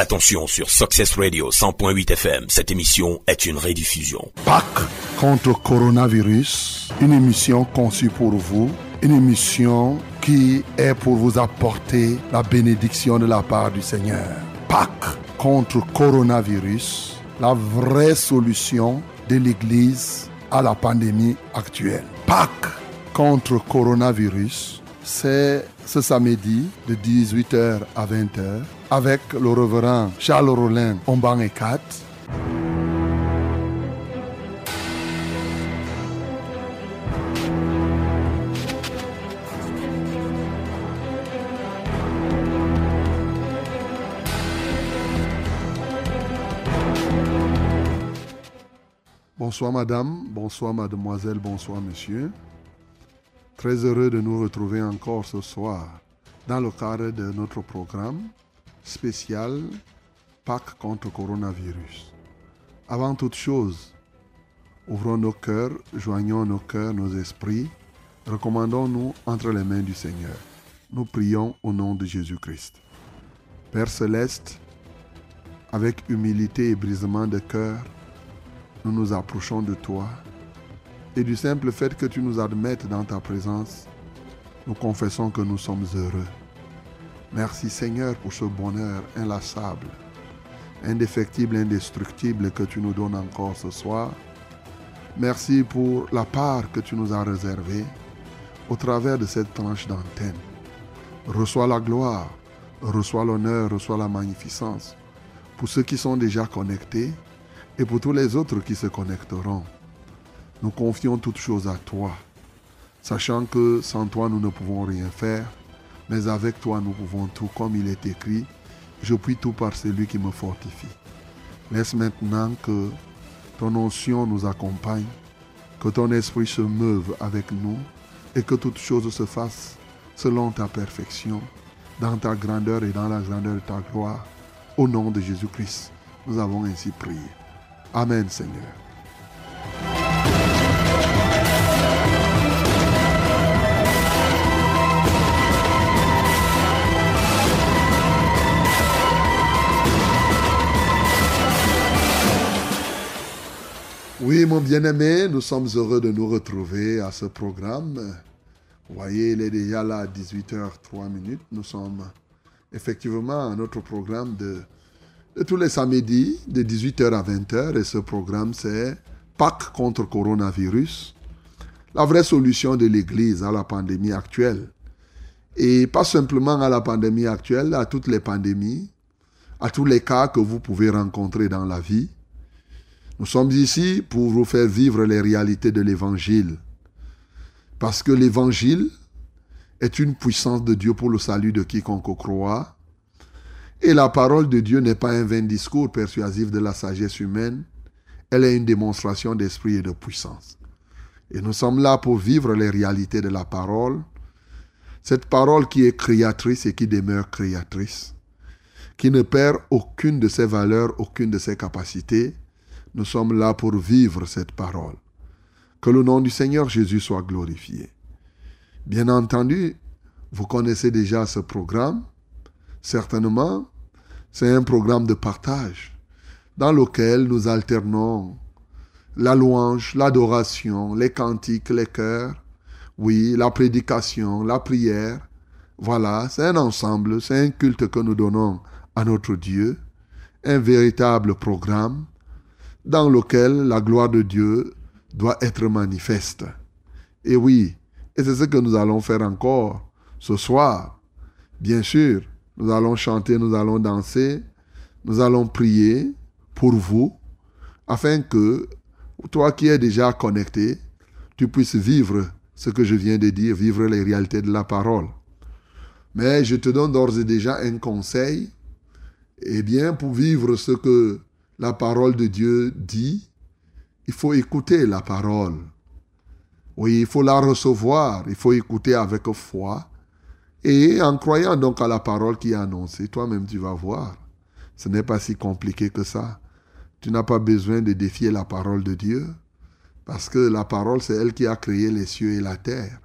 Attention sur Success Radio 100.8 FM, cette émission est une rediffusion. Pâques contre coronavirus, une émission conçue pour vous, une émission qui est pour vous apporter la bénédiction de la part du Seigneur. Pâques contre coronavirus, la vraie solution de l'Église à la pandémie actuelle. Pâques contre coronavirus, c'est ce samedi de 18h à 20h avec le reverend Charles Rollin Omban et 4. Bonsoir madame, bonsoir mademoiselle, bonsoir monsieur. Très heureux de nous retrouver encore ce soir dans le cadre de notre programme spécial Pâques contre coronavirus. Avant toute chose, ouvrons nos cœurs, joignons nos cœurs, nos esprits, recommandons-nous entre les mains du Seigneur. Nous prions au nom de Jésus-Christ. Père céleste, avec humilité et brisement de cœur, nous nous approchons de toi et du simple fait que tu nous admettes dans ta présence, nous confessons que nous sommes heureux. Merci Seigneur pour ce bonheur inlassable, indéfectible, indestructible que tu nous donnes encore ce soir. Merci pour la part que tu nous as réservée au travers de cette tranche d'antenne. Reçois la gloire, reçois l'honneur, reçois la magnificence pour ceux qui sont déjà connectés et pour tous les autres qui se connecteront. Nous confions toutes choses à toi, sachant que sans toi nous ne pouvons rien faire mais avec toi nous pouvons tout, comme il est écrit, je puis tout par celui qui me fortifie. Laisse maintenant que ton onction nous accompagne, que ton esprit se meuve avec nous et que toutes choses se fassent selon ta perfection, dans ta grandeur et dans la grandeur de ta gloire. Au nom de Jésus-Christ, nous avons ainsi prié. Amen Seigneur. Oui, mon bien-aimé, nous sommes heureux de nous retrouver à ce programme. Vous voyez, il est déjà là à 18h03 minutes. Nous sommes effectivement à notre programme de, de tous les samedis, de 18h à 20h. Et ce programme, c'est Pâques contre coronavirus. La vraie solution de l'Église à la pandémie actuelle. Et pas simplement à la pandémie actuelle, à toutes les pandémies, à tous les cas que vous pouvez rencontrer dans la vie. Nous sommes ici pour vous faire vivre les réalités de l'Évangile. Parce que l'Évangile est une puissance de Dieu pour le salut de quiconque croit. Et la parole de Dieu n'est pas un vain discours persuasif de la sagesse humaine. Elle est une démonstration d'esprit et de puissance. Et nous sommes là pour vivre les réalités de la parole. Cette parole qui est créatrice et qui demeure créatrice. Qui ne perd aucune de ses valeurs, aucune de ses capacités nous sommes là pour vivre cette parole. Que le nom du Seigneur Jésus soit glorifié. Bien entendu, vous connaissez déjà ce programme. Certainement, c'est un programme de partage dans lequel nous alternons la louange, l'adoration, les cantiques, les chœurs, oui, la prédication, la prière. Voilà, c'est un ensemble, c'est un culte que nous donnons à notre Dieu, un véritable programme dans lequel la gloire de Dieu doit être manifeste. Et oui, et c'est ce que nous allons faire encore ce soir. Bien sûr, nous allons chanter, nous allons danser, nous allons prier pour vous, afin que toi qui es déjà connecté, tu puisses vivre ce que je viens de dire, vivre les réalités de la parole. Mais je te donne d'ores et déjà un conseil, eh bien, pour vivre ce que la parole de Dieu dit, il faut écouter la parole. Oui, il faut la recevoir, il faut écouter avec foi. Et en croyant donc à la parole qui est annoncée, toi-même tu vas voir. Ce n'est pas si compliqué que ça. Tu n'as pas besoin de défier la parole de Dieu, parce que la parole, c'est elle qui a créé les cieux et la terre.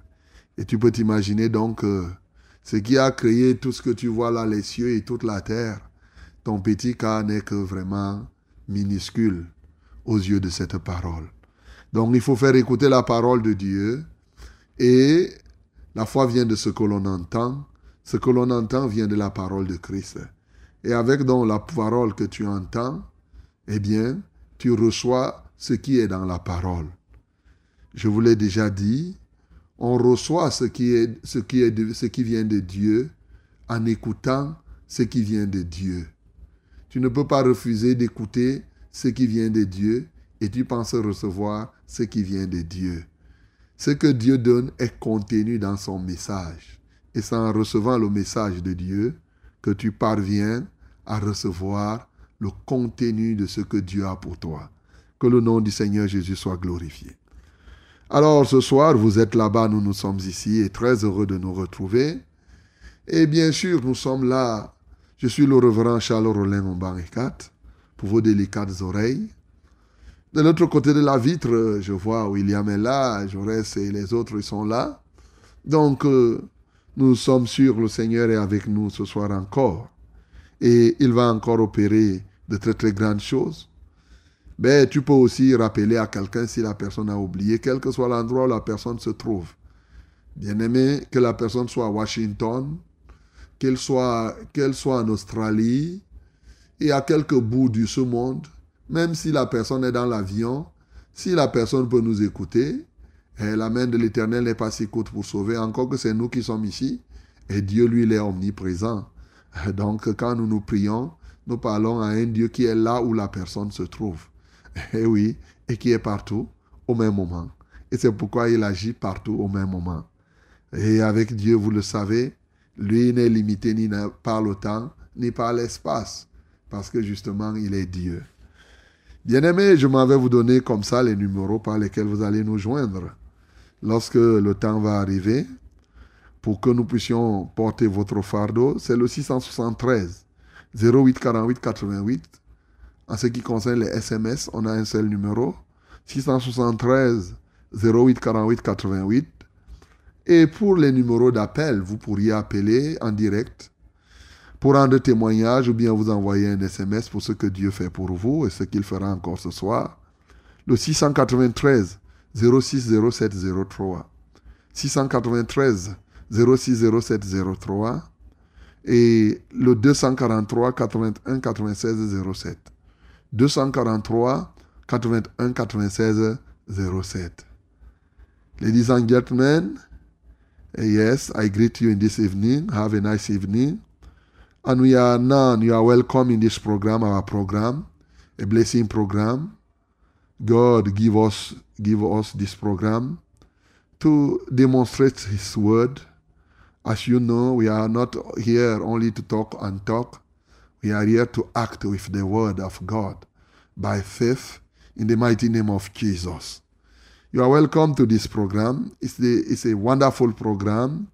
Et tu peux t'imaginer donc ce qui a créé tout ce que tu vois là, les cieux et toute la terre, ton petit cas n'est que vraiment minuscule aux yeux de cette parole. Donc il faut faire écouter la parole de Dieu et la foi vient de ce que l'on entend. Ce que l'on entend vient de la parole de Christ. Et avec donc la parole que tu entends, eh bien, tu reçois ce qui est dans la parole. Je vous l'ai déjà dit, on reçoit ce qui, est, ce, qui est ce qui vient de Dieu en écoutant ce qui vient de Dieu. Tu ne peux pas refuser d'écouter ce qui vient de Dieu et tu penses recevoir ce qui vient de Dieu. Ce que Dieu donne est contenu dans son message. Et c'est en recevant le message de Dieu que tu parviens à recevoir le contenu de ce que Dieu a pour toi. Que le nom du Seigneur Jésus soit glorifié. Alors ce soir, vous êtes là-bas, nous nous sommes ici et très heureux de nous retrouver. Et bien sûr, nous sommes là. Je suis le reverend Charles Rollin 4 pour vos délicates oreilles. De l'autre côté de la vitre, je vois William est là, Jaurès et les autres sont là. Donc, euh, nous sommes sûrs, le Seigneur est avec nous ce soir encore. Et il va encore opérer de très très grandes choses. Mais tu peux aussi rappeler à quelqu'un si la personne a oublié, quel que soit l'endroit où la personne se trouve. Bien aimé, que la personne soit à Washington, qu'elle soit, soit en Australie et à quelques bouts de ce monde, même si la personne est dans l'avion, si la personne peut nous écouter, et la main de l'Éternel n'est pas si courte pour sauver, encore que c'est nous qui sommes ici, et Dieu, lui, il est omniprésent. Donc, quand nous nous prions, nous parlons à un Dieu qui est là où la personne se trouve. Et oui, et qui est partout au même moment. Et c'est pourquoi il agit partout au même moment. Et avec Dieu, vous le savez, lui n'est limité ni par le temps, ni par l'espace, parce que justement, il est Dieu. Bien-aimés, je m'en vais vous donner comme ça les numéros par lesquels vous allez nous joindre lorsque le temps va arriver pour que nous puissions porter votre fardeau. C'est le 673 08 48 88. En ce qui concerne les SMS, on a un seul numéro 673 08 48 88. Et pour les numéros d'appel, vous pourriez appeler en direct pour rendre témoignage ou bien vous envoyer un SMS pour ce que Dieu fait pour vous et ce qu'il fera encore ce soir. Le 693 06 07 03. 693 06 07 03 et le 243 81 96 07. 243 81 96 07. Ladies and gentlemen, Yes, I greet you in this evening. Have a nice evening. And we are now, you are welcome in this program, our program, a blessing program. God give us, give us this program to demonstrate His word. As you know, we are not here only to talk and talk. We are here to act with the word of God by faith in the mighty name of Jesus. You are welcome to this program. It's, the, it's a wonderful program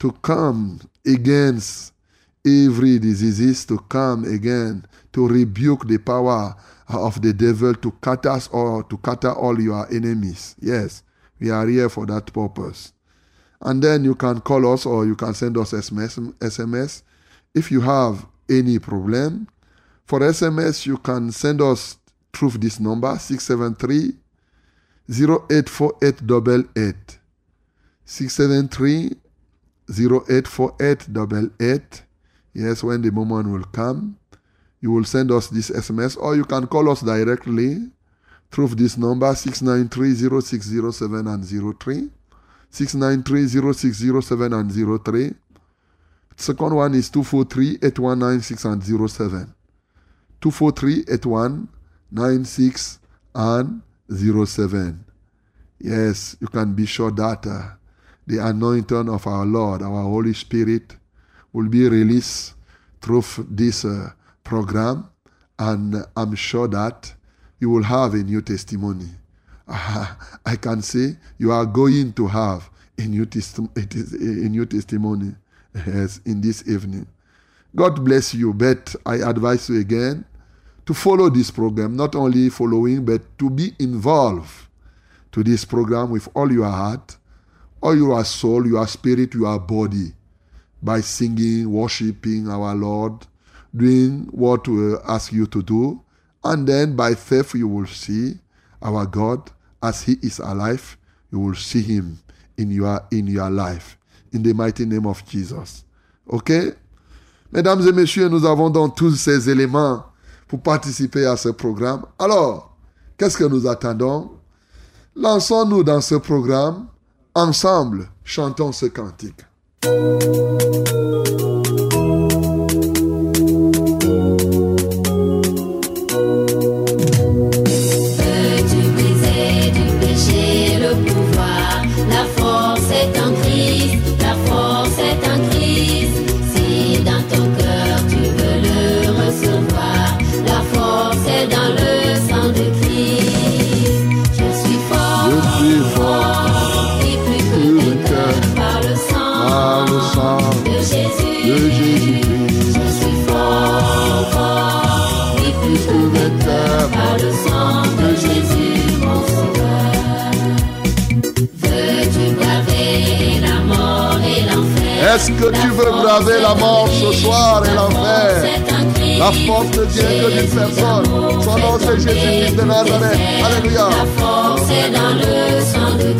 to come against every diseases, to come again, to rebuke the power of the devil, to cut us or to cut all your enemies. Yes, we are here for that purpose. And then you can call us or you can send us SMS. SMS. If you have any problem, for SMS, you can send us through this number 673 084888 673 084888. Yes, when the moment will come, you will send us this SMS or you can call us directly through this number 693 0607 and 03. 693 0607 and 03. Second one is 243 8196 and 07. 243 8196 and 07. Yes, you can be sure that uh, the anointing of our Lord, our Holy Spirit, will be released through this uh, program, and I'm sure that you will have a new testimony. Uh, I can say you are going to have a new, testi- a new testimony yes, in this evening. God bless you, but I advise you again to follow this program, not only following, but to be involved to this program with all your heart, all your soul, your spirit, your body, by singing, worshiping our Lord, doing what we ask you to do. And then by faith, you will see our God as He is alive. You will see Him in your, in your life. In the mighty name of Jesus. OK? Mesdames et messieurs, nous avons donc tous ces éléments pour participer à ce programme. Alors, qu'est-ce que nous attendons? Lançons-nous dans ce programme. Ensemble, chantons ce cantique. Que tu veux braver la mort ce soir et l'enfer La force ne vient que d'une personne. Son nom c'est Jésus-Christ de Nazareth. Alléluia. La force est dans le sang de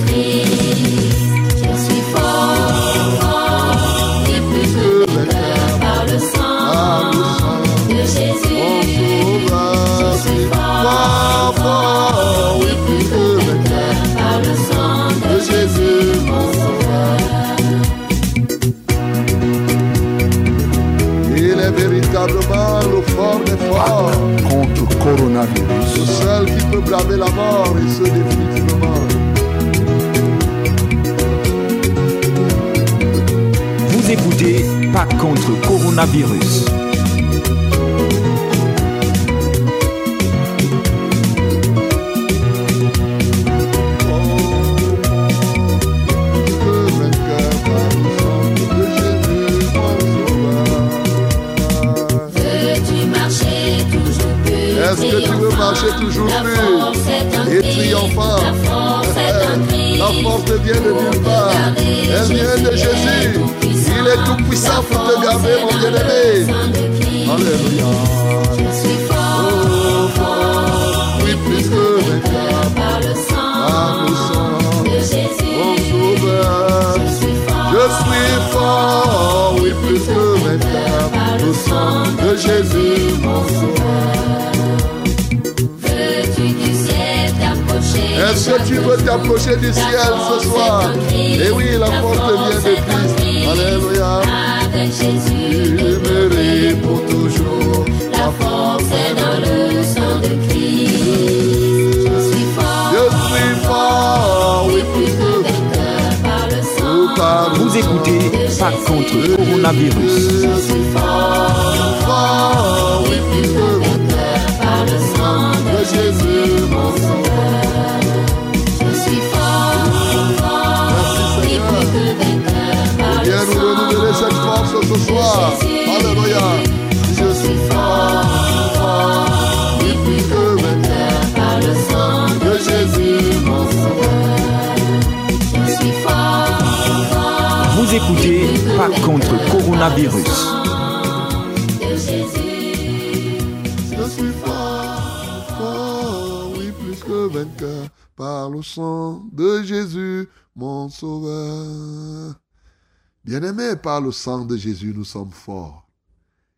par le sang de Jésus, nous sommes forts.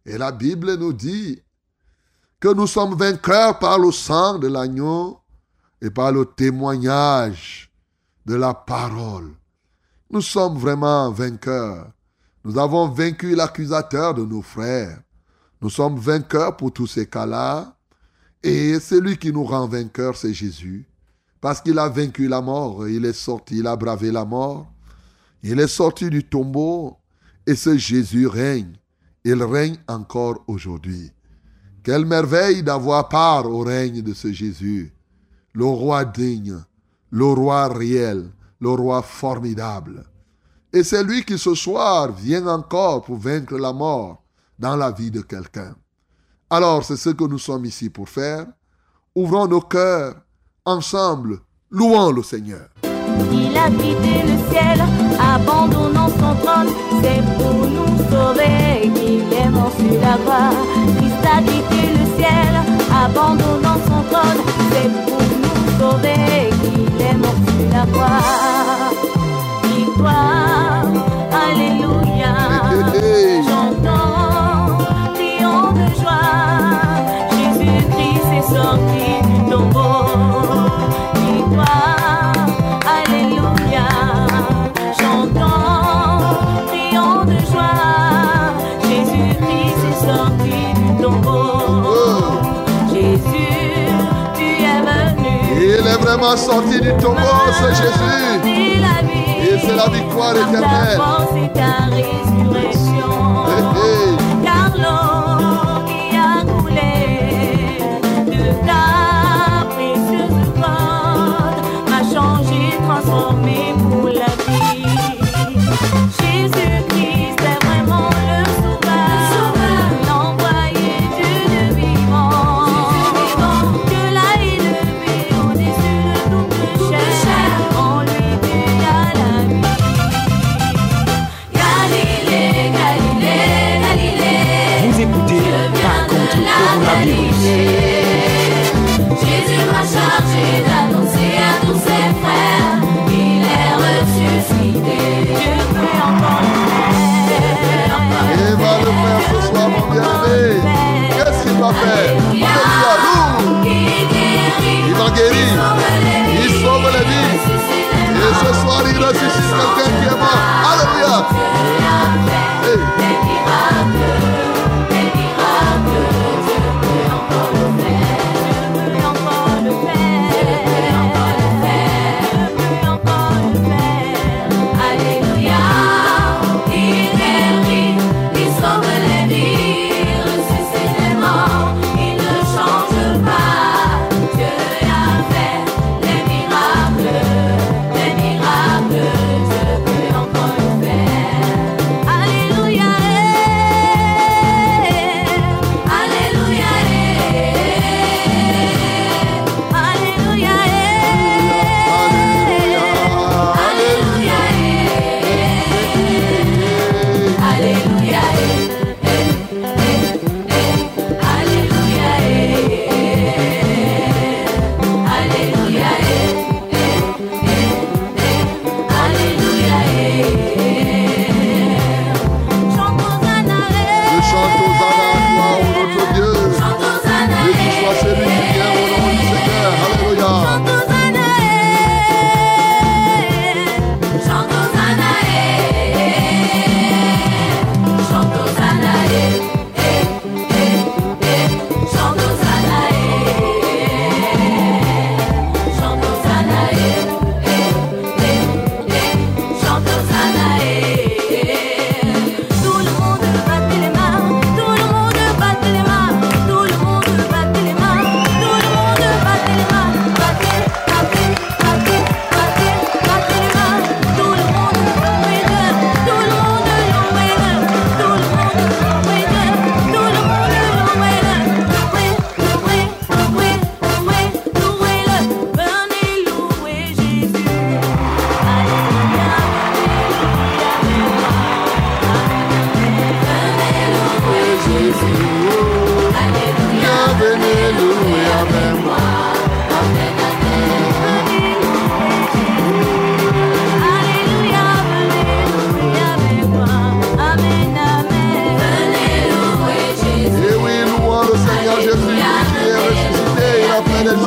Et la Bible nous dit que nous sommes vainqueurs par le sang de l'agneau et par le témoignage de la parole. Nous sommes vraiment vainqueurs. Nous avons vaincu l'accusateur de nos frères. Nous sommes vainqueurs pour tous ces cas-là. Et celui qui nous rend vainqueurs, c'est Jésus. Parce qu'il a vaincu la mort. Il est sorti, il a bravé la mort. Il est sorti du tombeau. Et ce Jésus règne. Il règne encore aujourd'hui. Quelle merveille d'avoir part au règne de ce Jésus. Le roi digne, le roi réel, le roi formidable. Et c'est lui qui ce soir vient encore pour vaincre la mort dans la vie de quelqu'un. Alors c'est ce que nous sommes ici pour faire. Ouvrons nos cœurs ensemble, louons le Seigneur. Il a quitté le ciel, abandonnant son trône. C'est pour nous sauver qu'il est mort sur la croix. Christ a quitté le ciel, abandonnant son trône. C'est pour nous sauver qu'il est mort sur la croix. Victoire, Alléluia. m'a sorti du tombeau, c'est Jésus. Et c'est la victoire éternelle. Car l'eau qui a coulé de ta précieuse corde m'a changé, transformé pour la vie. Jésus Francisco, é bom?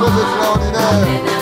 Cause it's lonely there.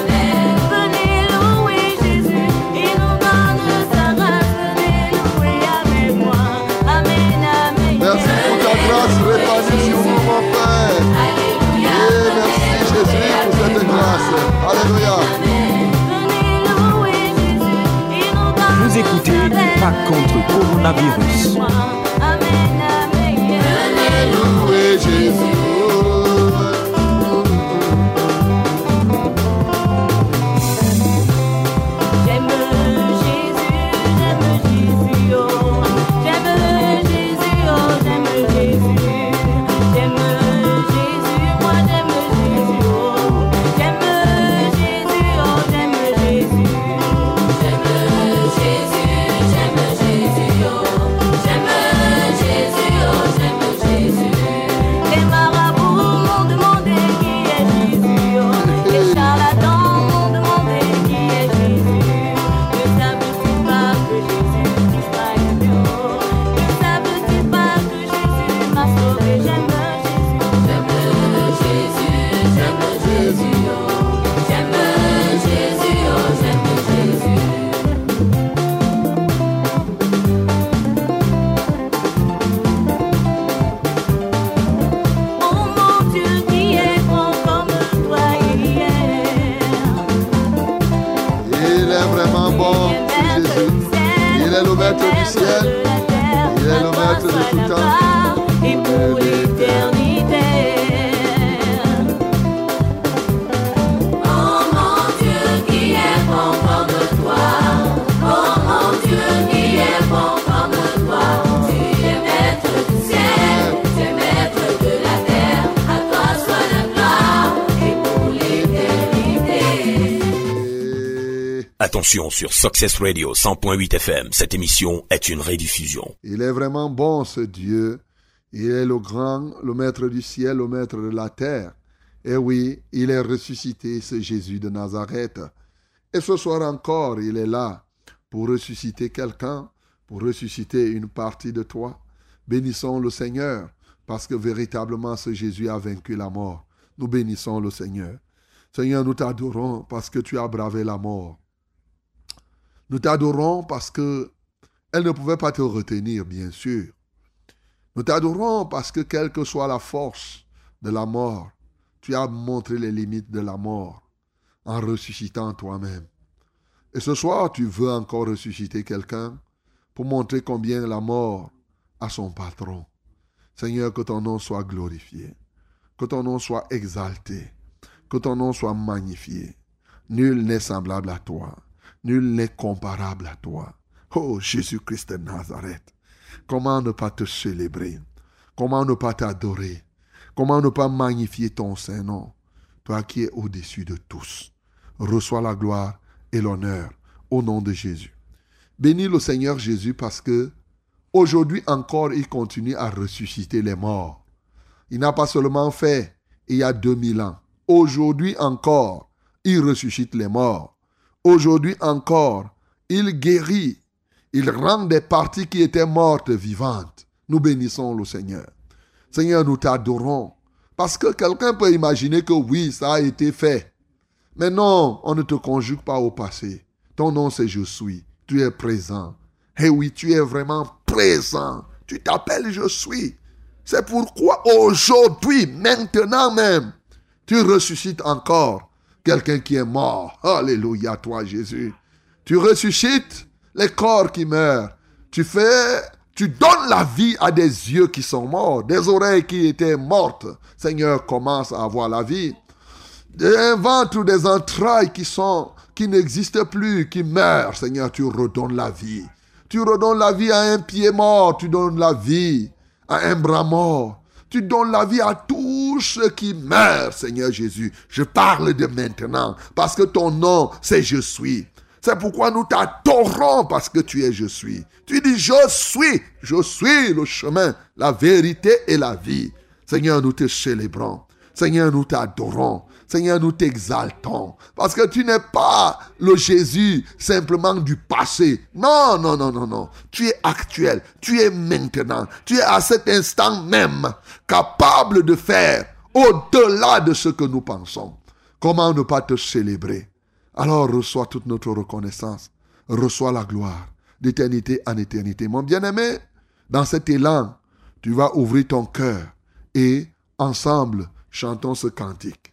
Sur Success Radio 100.8 FM, cette émission est une rediffusion. il est vraiment bon ce Dieu. Il est le grand, le maître du ciel, le maître de la terre. Et oui, il est ressuscité, ce Jésus de Nazareth. Et ce soir encore, il est là pour ressusciter quelqu'un, pour ressusciter une partie de toi. Bénissons le Seigneur, parce que véritablement ce Jésus a vaincu la mort. Nous bénissons le Seigneur. Seigneur, nous t'adorons parce que tu as bravé la mort. Nous t'adorons parce que elle ne pouvait pas te retenir, bien sûr. Nous t'adorons parce que quelle que soit la force de la mort, tu as montré les limites de la mort en ressuscitant toi-même. Et ce soir, tu veux encore ressusciter quelqu'un pour montrer combien la mort a son patron. Seigneur, que ton nom soit glorifié, que ton nom soit exalté, que ton nom soit magnifié. Nul n'est semblable à toi, nul n'est comparable à toi. Oh Jésus-Christ de Nazareth, comment ne pas te célébrer, comment ne pas t'adorer, comment ne pas magnifier ton Saint-Nom, toi qui es au-dessus de tous. Reçois la gloire et l'honneur au nom de Jésus. Bénis le Seigneur Jésus parce que aujourd'hui encore il continue à ressusciter les morts. Il n'a pas seulement fait il y a 2000 ans. Aujourd'hui encore, il ressuscite les morts. Aujourd'hui encore, il guérit. Il rend des parties qui étaient mortes vivantes. Nous bénissons le Seigneur. Seigneur, nous t'adorons. Parce que quelqu'un peut imaginer que oui, ça a été fait. Mais non, on ne te conjugue pas au passé. Ton nom c'est Je suis. Tu es présent. Eh oui, tu es vraiment présent. Tu t'appelles Je suis. C'est pourquoi aujourd'hui, maintenant même, tu ressuscites encore quelqu'un qui est mort. Alléluia, toi Jésus. Tu ressuscites les corps qui meurent. Tu fais, tu donnes la vie à des yeux qui sont morts, des oreilles qui étaient mortes. Seigneur, commence à avoir la vie. Des ventres des entrailles qui sont, qui n'existent plus, qui meurent. Seigneur, tu redonnes la vie. Tu redonnes la vie à un pied mort. Tu donnes la vie à un bras mort. Tu donnes la vie à tous ceux qui meurent, Seigneur Jésus. Je parle de maintenant parce que ton nom, c'est Je suis. C'est pourquoi nous t'adorons parce que tu es Je suis. Tu dis Je suis, je suis le chemin, la vérité et la vie. Seigneur, nous te célébrons. Seigneur, nous t'adorons. Seigneur, nous t'exaltons. Parce que tu n'es pas le Jésus simplement du passé. Non, non, non, non, non. Tu es actuel. Tu es maintenant. Tu es à cet instant même capable de faire au-delà de ce que nous pensons. Comment ne pas te célébrer? Alors reçois toute notre reconnaissance. Reçois la gloire d'éternité en éternité. Mon bien-aimé, dans cet élan, tu vas ouvrir ton cœur et ensemble, chantons ce cantique.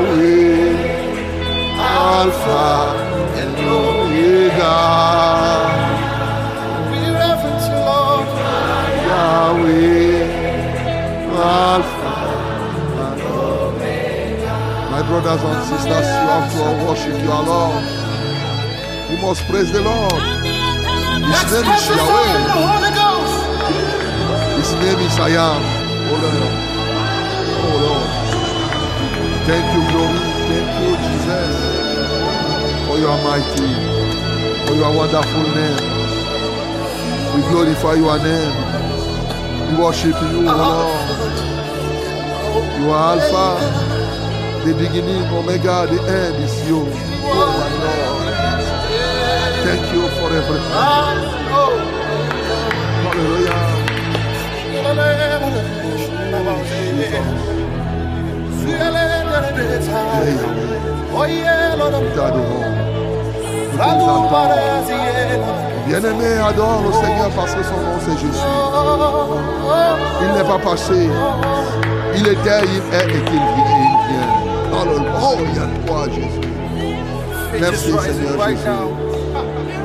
Yahweh. Alpha and Omega. We reverence you, Lord. Yahweh. Alpha and Omega. My brothers and sisters, you have to worship your Lord. You must praise the Lord. His name is Yahweh. His name is I am. Oh Lord. Oh Lord. Thank you, glory. Thank you, Jesus. For your mighty, for your wonderful name. We glorify your name. We worship you, O Lord. You are Alpha, the beginning, Omega, the end is you. Oh my Lord. Thank you for everything. Hallelujah. Hey, Bien-aimé, adore le Seigneur parce que son nom c'est Jésus. Il n'est pas passé. Il était, il est et qu'il vient. et il vient. Alléluia, toi Jésus. Merci Seigneur Jésus.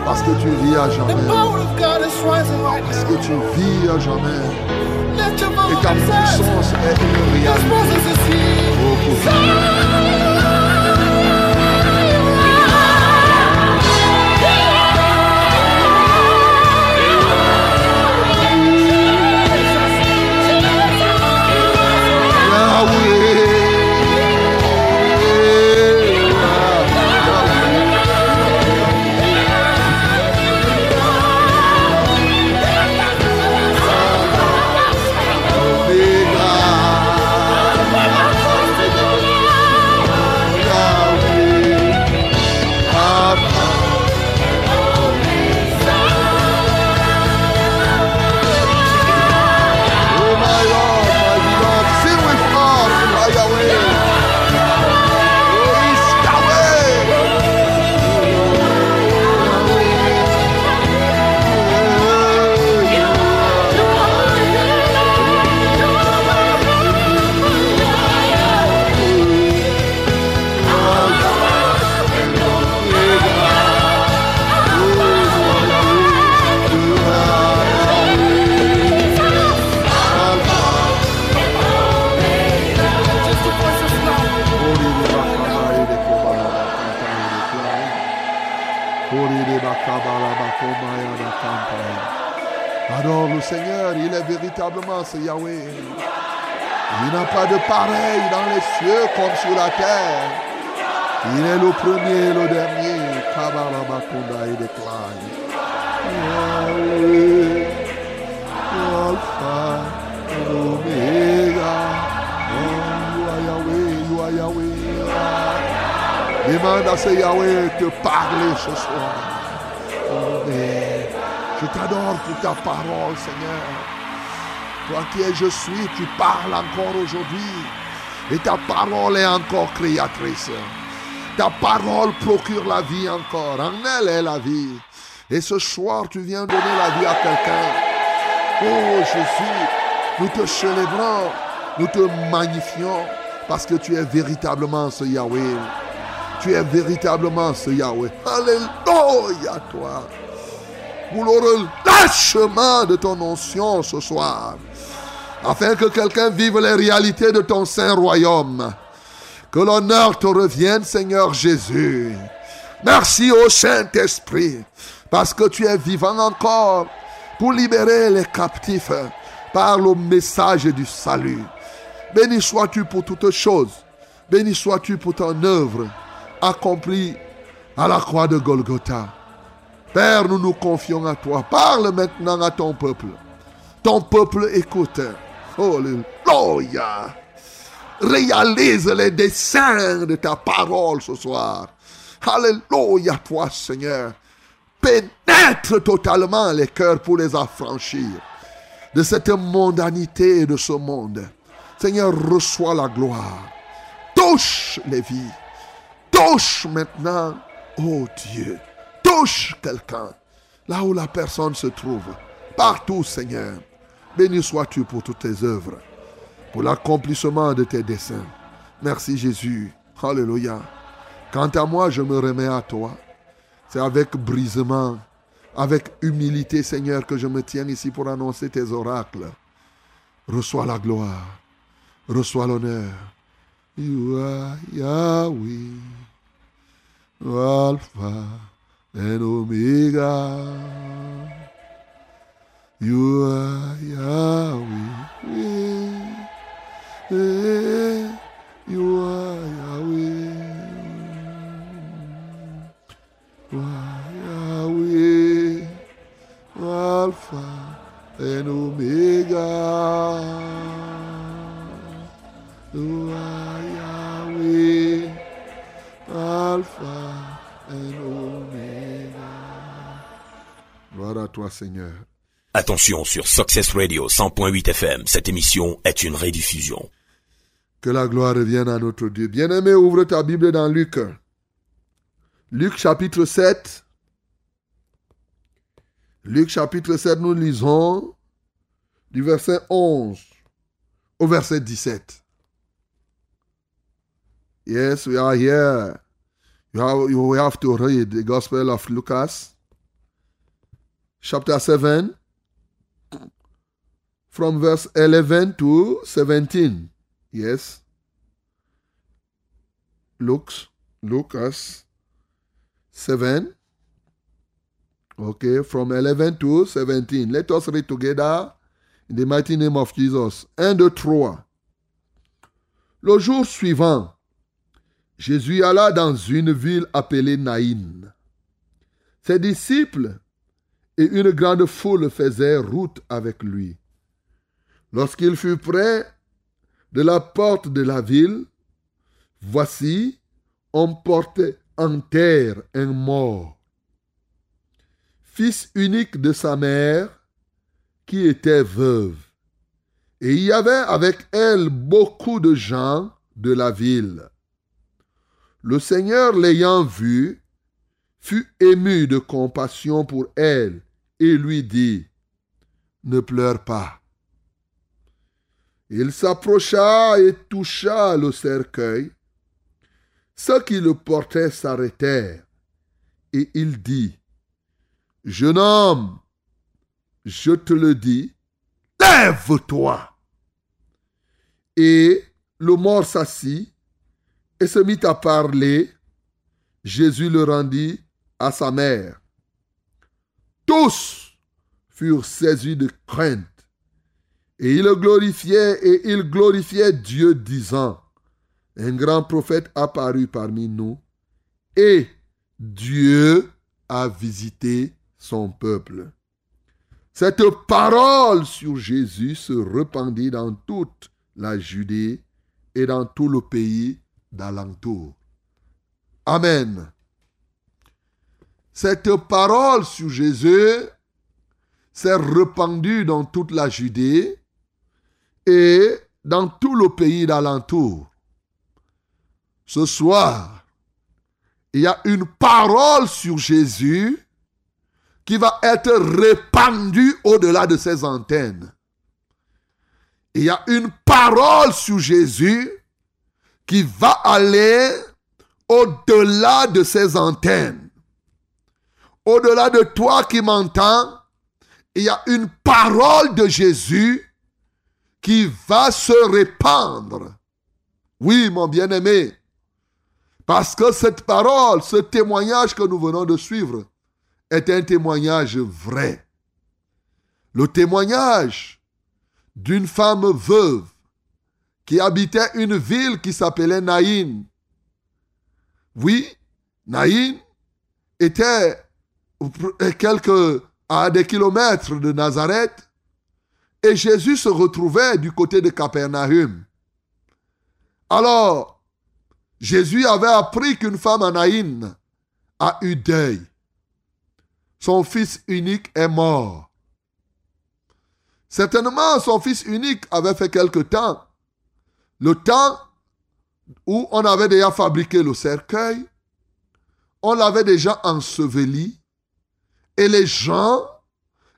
Parce que tu vis à jamais. Parce que tu vis à jamais. Et ta puissance est une réalité. Oh, pour Oh qui je suis, tu parles encore aujourd'hui. Et ta parole est encore créatrice. Ta parole procure la vie encore. En elle est la vie. Et ce soir, tu viens donner la vie à quelqu'un. Oh Jésus, nous te célébrons, nous te magnifions parce que tu es véritablement ce Yahweh. Tu es véritablement ce Yahweh. Alléluia toi. Pour le relâchement de ton onction ce soir. Afin que quelqu'un vive les réalités de ton saint royaume. Que l'honneur te revienne, Seigneur Jésus. Merci au Saint-Esprit, parce que tu es vivant encore pour libérer les captifs par le message du salut. Béni sois-tu pour toutes choses. Béni sois-tu pour ton œuvre accomplie à la croix de Golgotha. Père, nous nous confions à toi. Parle maintenant à ton peuple. Ton peuple écoute. Alléluia. Réalise les desseins de ta parole ce soir. Alléluia, toi, Seigneur. Pénètre totalement les cœurs pour les affranchir de cette mondanité et de ce monde. Seigneur, reçois la gloire. Touche les vies. Touche maintenant, oh Dieu. Touche quelqu'un. Là où la personne se trouve. Partout, Seigneur. Béni sois-tu pour toutes tes œuvres. Pour l'accomplissement de tes desseins. Merci Jésus. Alléluia. Quant à moi, je me remets à toi. C'est avec brisement, avec humilité, Seigneur, que je me tiens ici pour annoncer tes oracles. Reçois la gloire. Reçois l'honneur. Yahweh. Alpha and Omega. You are Yahweh. Eh, You are Yahweh. You Yahweh. Alpha and Omega. You are Yahweh. Alpha and Omega. Gloire à toi, Seigneur. Attention sur Success Radio 100.8 FM, cette émission est une rediffusion. Que la gloire revienne à notre Dieu. Bien-aimé, ouvre ta Bible dans Luc. Luc chapitre 7. Luc chapitre 7, nous lisons du verset 11 au verset 17. Yes, we are here. You have, you have to read the Gospel of Lucas, chapter 7, from verse 11 to 17. Yes. Lux, Lucas 7. Okay, from 11 to 17. Let us read together in the mighty name of Jesus. 1, 2, 3. Le jour suivant, Jésus alla dans une ville appelée Naïn. Ses disciples et une grande foule faisaient route avec lui. Lorsqu'il fut près de la porte de la ville, voici, on portait en terre un mort, fils unique de sa mère, qui était veuve. Et il y avait avec elle beaucoup de gens de la ville. Le Seigneur l'ayant vue, fut ému de compassion pour elle et lui dit, Ne pleure pas. Il s'approcha et toucha le cercueil. Ceux qui le portaient s'arrêtèrent, et il dit, Jeune homme, je te le dis, lève-toi. Et le mort s'assit et se mit à parler. Jésus le rendit à sa mère. Tous furent saisis de crainte. Et ils le glorifiaient et ils glorifiaient Dieu disant, un grand prophète apparut parmi nous et Dieu a visité son peuple. Cette parole sur Jésus se répandit dans toute la Judée et dans tout le pays d'alentour. Amen. Cette parole sur Jésus s'est répandue dans toute la Judée et dans tout le pays d'alentour. Ce soir, il y a une parole sur Jésus qui va être répandue au-delà de ses antennes. Il y a une parole sur Jésus qui va aller au-delà de ses antennes. Au-delà de toi qui m'entends, il y a une parole de Jésus qui va se répandre. Oui, mon bien-aimé, parce que cette parole, ce témoignage que nous venons de suivre, est un témoignage vrai. Le témoignage d'une femme veuve qui habitait une ville qui s'appelait Naïn. Oui, Naïn était quelques, à des kilomètres de Nazareth et Jésus se retrouvait du côté de Capernaum. Alors, Jésus avait appris qu'une femme à Naïn a eu deuil. Son fils unique est mort. Certainement, son fils unique avait fait quelque temps. Le temps où on avait déjà fabriqué le cercueil, on l'avait déjà enseveli, et les gens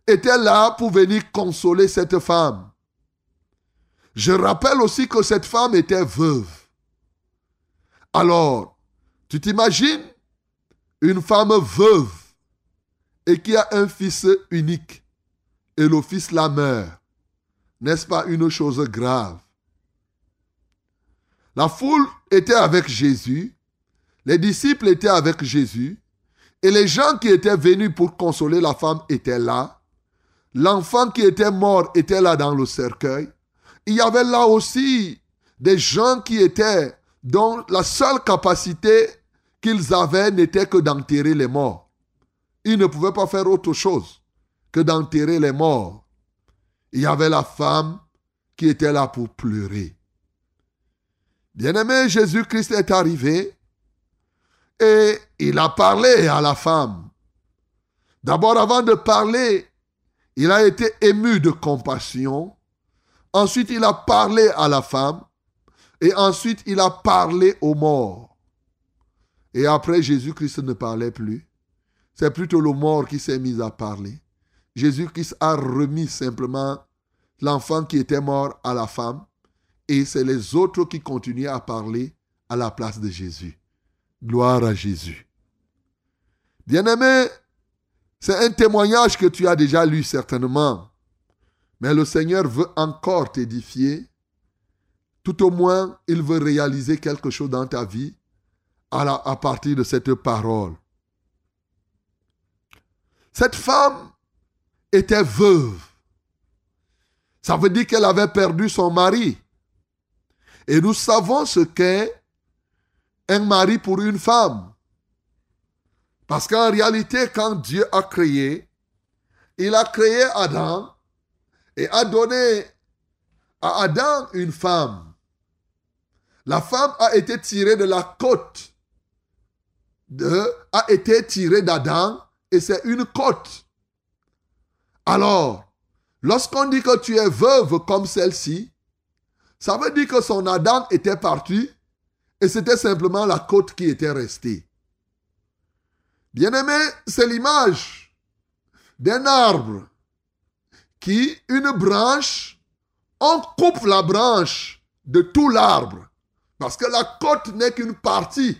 étaient là pour venir consoler cette femme. Je rappelle aussi que cette femme était veuve. Alors, tu t'imagines une femme veuve et qui a un fils unique et le fils la meurt. N'est-ce pas une chose grave? La foule était avec Jésus, les disciples étaient avec Jésus, et les gens qui étaient venus pour consoler la femme étaient là. L'enfant qui était mort était là dans le cercueil. Il y avait là aussi des gens qui étaient, dont la seule capacité qu'ils avaient n'était que d'enterrer les morts. Ils ne pouvaient pas faire autre chose que d'enterrer les morts. Il y avait la femme qui était là pour pleurer. Bien-aimé, Jésus-Christ est arrivé et il a parlé à la femme. D'abord, avant de parler, Il a été ému de compassion. Ensuite, il a parlé à la femme. Et ensuite, il a parlé aux morts. Et après, Jésus-Christ ne parlait plus. C'est plutôt le mort qui s'est mis à parler. Jésus-Christ a remis simplement l'enfant qui était mort à la femme. Et c'est les autres qui continuaient à parler à la place de Jésus. Gloire à Jésus. Bien-aimé, c'est un témoignage que tu as déjà lu certainement. Mais le Seigneur veut encore t'édifier. Tout au moins, il veut réaliser quelque chose dans ta vie à, partir de cette parole. Cette femme était veuve. Ça veut dire qu'elle avait perdu son mari. Et nous savons ce qu'est un mari pour une femme. Parce qu'en réalité, quand Dieu a créé, il a créé Adam et a donné à Adam une femme. La femme a été tirée de la côte, de, a été tirée d'Adam et c'est une côte. Alors, lorsqu'on dit que tu es veuve comme celle-ci, ça veut dire que son Adam était parti et c'était simplement la côte qui était restée. Bien-aimé, c'est l'image d'un arbre qui, une branche, on coupe la branche de tout l'arbre parce que la côte n'est qu'une partie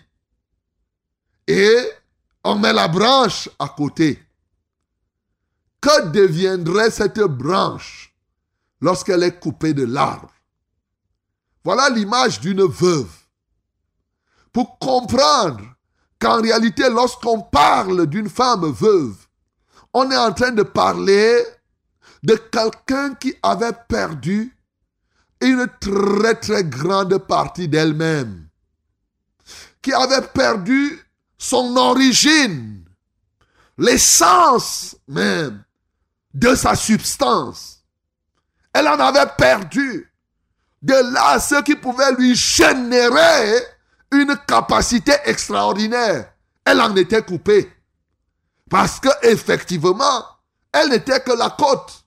et on met la branche à côté. Que deviendrait cette branche lorsqu'elle est coupée de l'arbre? Voilà l'image d'une veuve. Pour comprendre qu'en réalité, lorsqu'on parle d'une femme veuve, on est en train de parler de quelqu'un qui avait perdu une très très grande partie d'elle-même, qui avait perdu son origine, l'essence même de sa substance. Elle en avait perdu. De là, ce qui pouvait lui générer une capacité extraordinaire. Elle en était coupée. Parce que effectivement, elle n'était que la côte.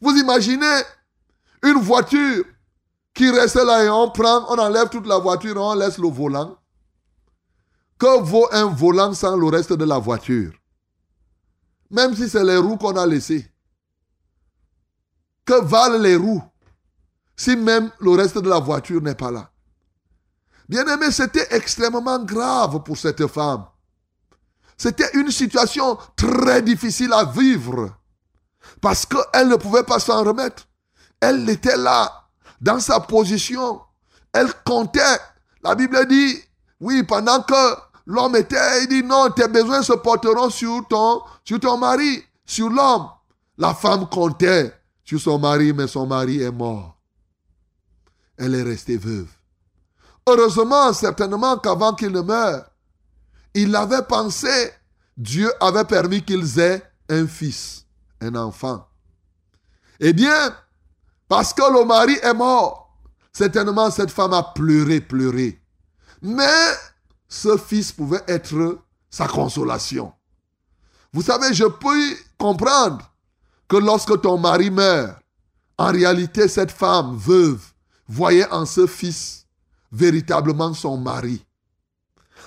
Vous imaginez une voiture qui reste là et on prend, on enlève toute la voiture on laisse le volant. Que vaut un volant sans le reste de la voiture? Même si c'est les roues qu'on a laissées. Que valent les roues si même le reste de la voiture n'est pas là? Bien aimé, c'était extrêmement grave pour cette femme. C'était une situation très difficile à vivre. Parce qu'elle ne pouvait pas s'en remettre. Elle était là, dans sa position. Elle comptait. La Bible dit, oui, pendant que l'homme était, il dit, non, tes besoins se porteront sur ton, sur ton mari, sur l'homme. La femme comptait sur son mari, mais son mari est mort. Elle est restée veuve. Heureusement, certainement qu'avant qu'il ne meure, il avait pensé, Dieu avait permis qu'ils aient un fils, un enfant. Eh bien, parce que le mari est mort, certainement cette femme a pleuré, pleuré. Mais ce fils pouvait être sa consolation. Vous savez, je peux comprendre que lorsque ton mari meurt, en réalité, cette femme veuve voyait en ce fils véritablement son mari.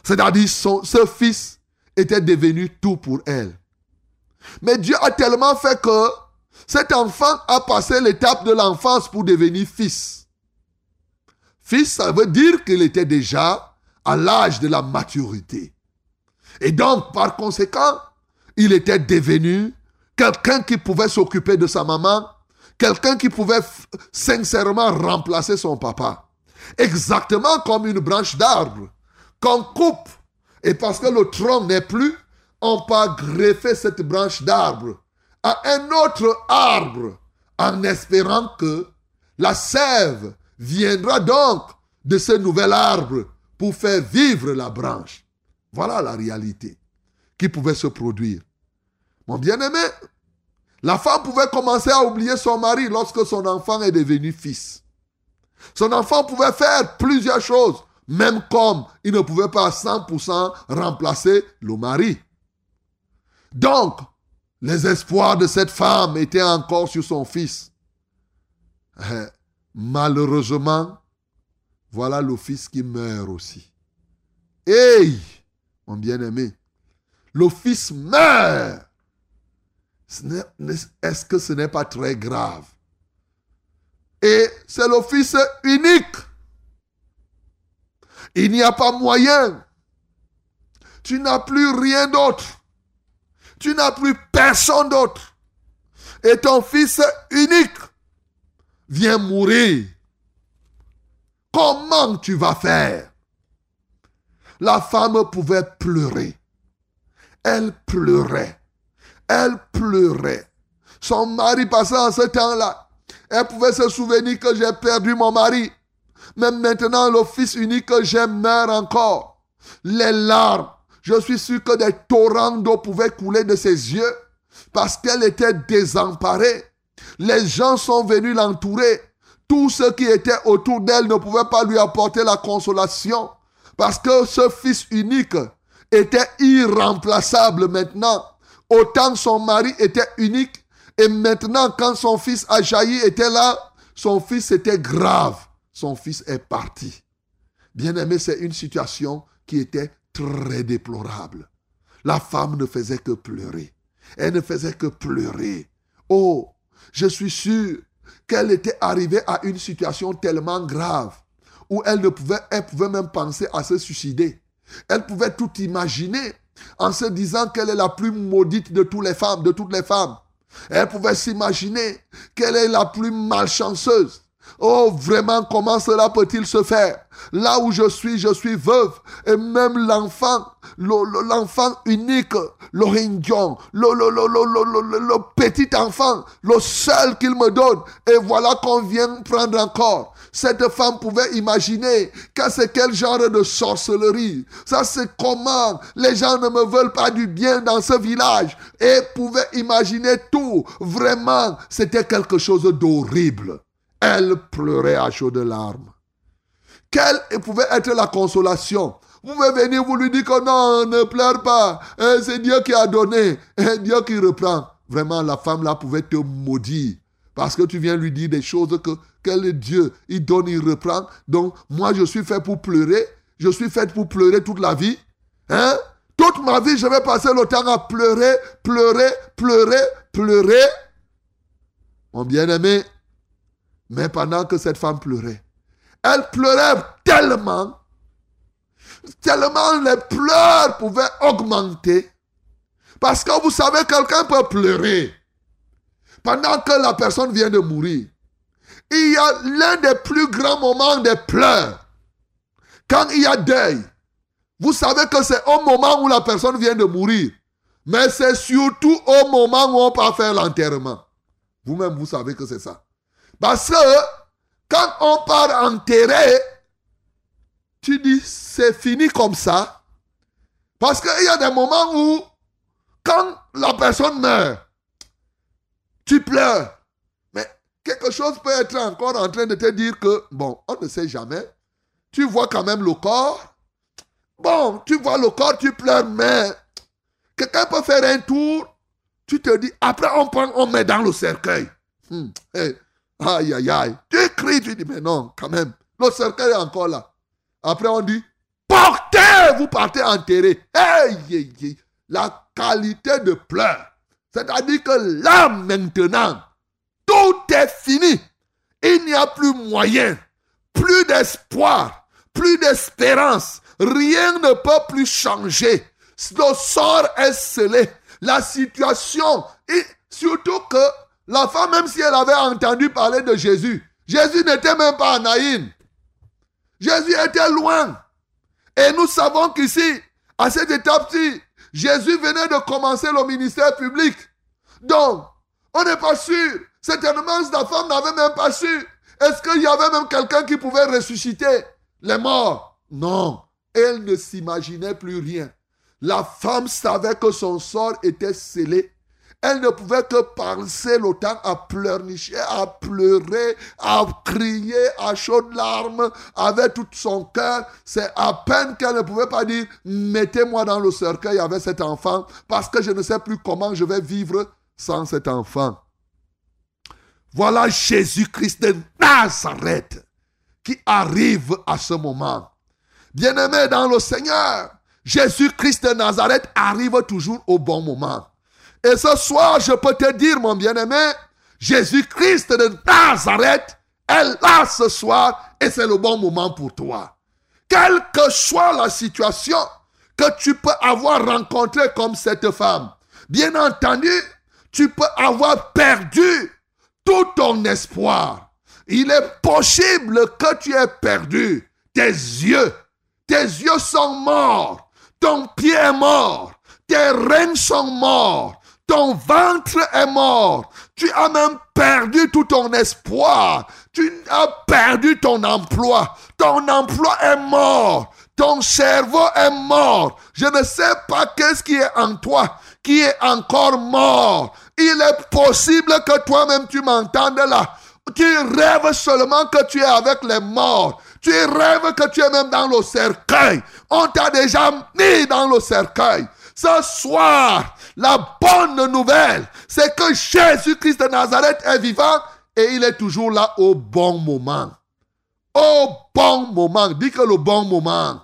C'est-à-dire, ce fils était devenu tout pour elle. Mais Dieu a tellement fait que cet enfant a passé l'étape de l'enfance pour devenir fils. Fils, ça veut dire qu'il était déjà à l'âge de la maturité. Et donc, par conséquent, il était devenu quelqu'un qui pouvait s'occuper de sa maman, quelqu'un qui pouvait sincèrement remplacer son papa. Exactement comme une branche d'arbre qu'on coupe. Et parce que le tronc n'est plus, on peut greffer cette branche d'arbre à un autre arbre en espérant que la sève viendra donc de ce nouvel arbre pour faire vivre la branche. Voilà la réalité qui pouvait se produire. Mon bien-aimé, la femme pouvait commencer à oublier son mari lorsque son enfant est devenu fils. Son enfant pouvait faire plusieurs choses, même comme il ne pouvait pas à 100% remplacer le mari. Donc, les espoirs de cette femme étaient encore sur son fils. Eh, Malheureusement, voilà le fils qui meurt aussi. Hey, mon bien-aimé, le fils meurt. Est-ce que ce n'est pas très grave? Et c'est fils unique. Il n'y a pas moyen. Tu n'as plus rien d'autre. Tu n'as plus personne d'autre. Et ton fils unique vient mourir. Comment tu vas faire? La femme pouvait pleurer. Elle pleurait. Elle pleurait. Son mari passait en ce temps-là. Elle pouvait se souvenir que j'ai perdu mon mari. Mais maintenant, le fils unique que j'aime meurt encore. Les larmes. Je suis sûr que des torrents d'eau pouvaient couler de ses yeux parce qu'elle était désemparée. Les gens sont venus l'entourer. Tous ceux qui étaient autour d'elle ne pouvaient pas lui apporter la consolation parce que ce fils unique était irremplaçable maintenant. Autant son mari était unique et maintenant quand son fils a jailli était là, son fils était grave. Son fils est parti. Bien aimé, c'est une situation qui était très déplorable. La femme ne faisait que pleurer. Elle ne faisait que pleurer. Oh, je suis sûr qu'elle était arrivée à une situation tellement grave où elle ne pouvait, elle pouvait même penser à se suicider. Elle pouvait tout imaginer en se disant qu'elle est la plus maudite de toutes les femmes, de toutes les femmes. Elle pouvait s'imaginer qu'elle est la plus malchanceuse. Oh, vraiment, comment cela peut-il se faire? Là où je suis, je suis veuve. Et même l'enfant, le- le- l'enfant unique, le, le- le petit enfant, le seul qu'il me donne. Et voilà qu'on vient prendre encore. Cette femme pouvait imaginer que c'est quel genre de sorcellerie. Ça, c'est comment les gens ne me veulent pas du bien dans ce village. Et pouvait imaginer tout. Vraiment, c'était quelque chose d'horrible. Elle pleurait à chaudes larmes. Quelle pouvait être la consolation? Vous pouvez venir, vous lui dire que non, ne pleure pas. Hein, C'est Dieu qui a donné. Hein, Dieu qui reprend. Vraiment, la femme là pouvait te maudire. Parce que tu viens lui dire des choses que quel Dieu Il donne, il reprend. Donc, moi, je suis fait pour pleurer. Je suis fait pour pleurer toute la vie. Hein? Toute ma vie, je vais passer le temps à pleurer, pleurer, pleurer, pleurer. Mon bien-aimé, mais pendant que cette femme pleurait, elle pleurait tellement, tellement les pleurs pouvaient augmenter. Parce que vous savez, quelqu'un peut pleurer pendant que la personne vient de mourir. Il y a l'un des plus grands moments des pleurs. Quand il y a deuil, vous savez que c'est au moment où la personne vient de mourir. Mais c'est surtout au moment où on part faire l'enterrement. Vous-même, vous savez que c'est ça. Parce que quand on part enterrer, tu dis c'est fini comme ça. Parce qu'il y a des moments où, quand la personne meurt, tu pleures. Mais quelque chose peut être encore en train de te dire que, bon, on ne sait jamais. Tu vois quand même le corps. Bon, tu vois le corps, tu pleures, mais quelqu'un peut faire un tour. Tu te dis, après on prend, on met dans le cercueil. Hmm, hey, Aïe, aïe, aïe. Tu cries, tu dis, mais non, quand même. Le cercueil est encore là. Après, on dit, portez, vous partez enterrer. Hey, hey, hey. La qualité de pleurs. C'est-à-dire que là, maintenant, tout est fini. Il n'y a plus moyen, plus d'espoir, plus d'espérance. Rien ne peut plus changer. Le sort est scellé. La situation, et surtout que la femme, même si elle avait entendu parler de Jésus, Jésus n'était même pas en Naïn. Jésus était loin. Et nous savons qu'ici, à cette étape-ci, Jésus venait de commencer le ministère public. Donc, on n'est pas sûr. Certainement, la femme n'avait même pas su. Est-ce qu'il y avait même quelqu'un qui pouvait ressusciter les morts? Non. Elle ne s'imaginait plus rien. La femme savait que son sort était scellé. Elle ne pouvait que passer le temps à pleurnicher, à pleurer, à crier à chaudes larmes avec tout son cœur. C'est à peine qu'elle ne pouvait pas dire mettez-moi dans le cercueil avec cet enfant parce que je ne sais plus comment je vais vivre sans cet enfant. Voilà Jésus-Christ de Nazareth qui arrive à ce moment. Bien-aimé dans le Seigneur, Jésus-Christ de Nazareth arrive toujours au bon moment. Et ce soir, je peux te dire, mon bien-aimé, Jésus-Christ de Nazareth est là ce soir et c'est le bon moment pour toi. Quelle que soit la situation que tu peux avoir rencontrée comme cette femme, bien entendu, tu peux avoir perdu tout ton espoir. Il est possible que tu aies perdu tes yeux. Tes yeux sont morts. Ton pied est mort. Tes reins sont morts. Ton ventre est mort. Tu as même perdu tout ton espoir. Tu as perdu ton emploi. Ton emploi est mort. Ton cerveau est mort. Je ne sais pas qu'est-ce qui est en toi qui est encore mort. Il est possible que toi-même tu m'entendes là. Tu rêves seulement que tu es avec les morts. Tu rêves que tu es même dans le cercueil. On t'a déjà mis dans le cercueil. Ce soir, la bonne nouvelle, c'est que Jésus-Christ de Nazareth est vivant et il est toujours là au bon moment. Au bon moment. Dis que le bon moment.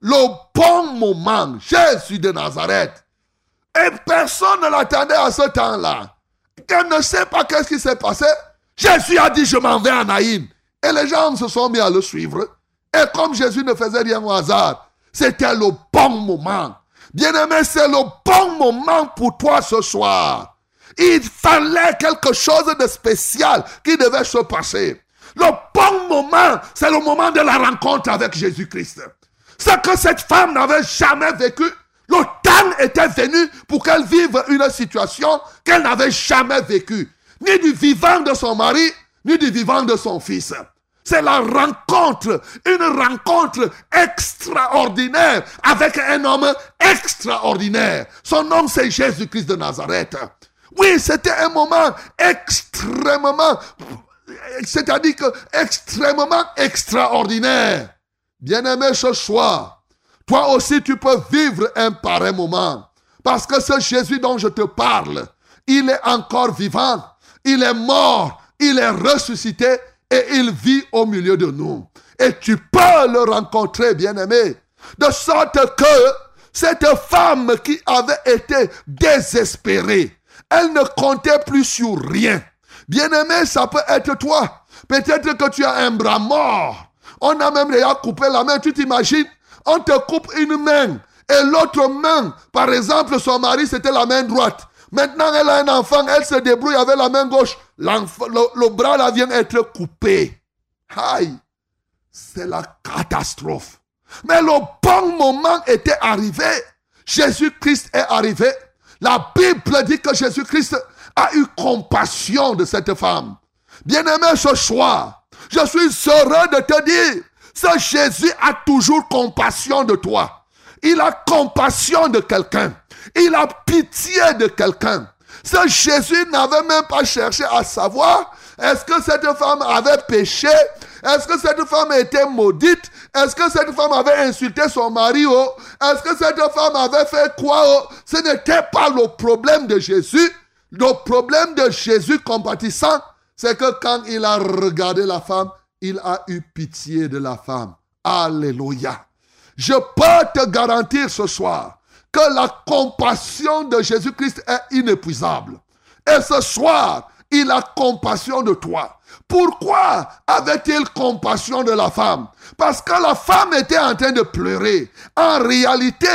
Le bon moment. Jésus de Nazareth. Et personne ne l'attendait à ce temps-là. Elle ne sait pas qu'est-ce qui s'est passé. Jésus a dit, je m'en vais à Naïm. Et les gens se sont mis à le suivre. Et comme Jésus ne faisait rien au hasard, c'était le bon moment. Bien-aimé, c'est le bon moment pour toi ce soir. Il fallait quelque chose de spécial qui devait se passer. Le bon moment, c'est le moment de la rencontre avec Jésus-Christ. Ce que cette femme n'avait jamais vécu, le temps était venu pour qu'elle vive une situation qu'elle n'avait jamais vécue. Ni du vivant de son mari, ni du vivant de son fils. C'est la rencontre, une rencontre extraordinaire avec un homme extraordinaire. Son nom, c'est Jésus-Christ de Nazareth. Oui, c'était un moment extrêmement, c'est-à-dire que extrêmement extraordinaire. Bien-aimé ce soir, toi aussi tu peux vivre un pareil moment. Parce que ce Jésus dont je te parle, il est encore vivant, il est mort, il est ressuscité et il vit au milieu de nous. Et tu peux le rencontrer, bien-aimé. De sorte que cette femme qui avait été désespérée, elle ne comptait plus sur rien. Bien-aimé, ça peut être toi. Peut-être que tu as un bras mort. On a même déjà coupé la main. Tu t'imagines? On te coupe une main. Et l'autre main, par exemple, son mari, c'était la main droite. Maintenant, elle a un enfant, elle se débrouille avec la main gauche. Le bras là vient être coupé. Aïe, c'est la catastrophe. Mais le bon moment était arrivé. Jésus-Christ est arrivé. La Bible dit que Jésus-Christ a eu compassion de cette femme. Bien-aimé ce soir, je suis heureux de te dire, ce Jésus a toujours compassion de toi. Il a compassion de quelqu'un. Il a pitié de quelqu'un. Ce Jésus n'avait même pas cherché à savoir est-ce que cette femme avait péché? Est-ce que cette femme était maudite? Est-ce que cette femme avait insulté son mari? Oh? Est-ce que cette femme avait fait quoi? Oh? Ce n'était pas le problème de Jésus. Le problème de Jésus compatissant, c'est que quand il a regardé la femme, il a eu pitié de la femme. Alléluia. Je peux te garantir ce soir que la compassion de Jésus-Christ est inépuisable. Et ce soir, il a compassion de toi. Pourquoi avait-il compassion de la femme? Parce que la femme était en train de pleurer. En réalité,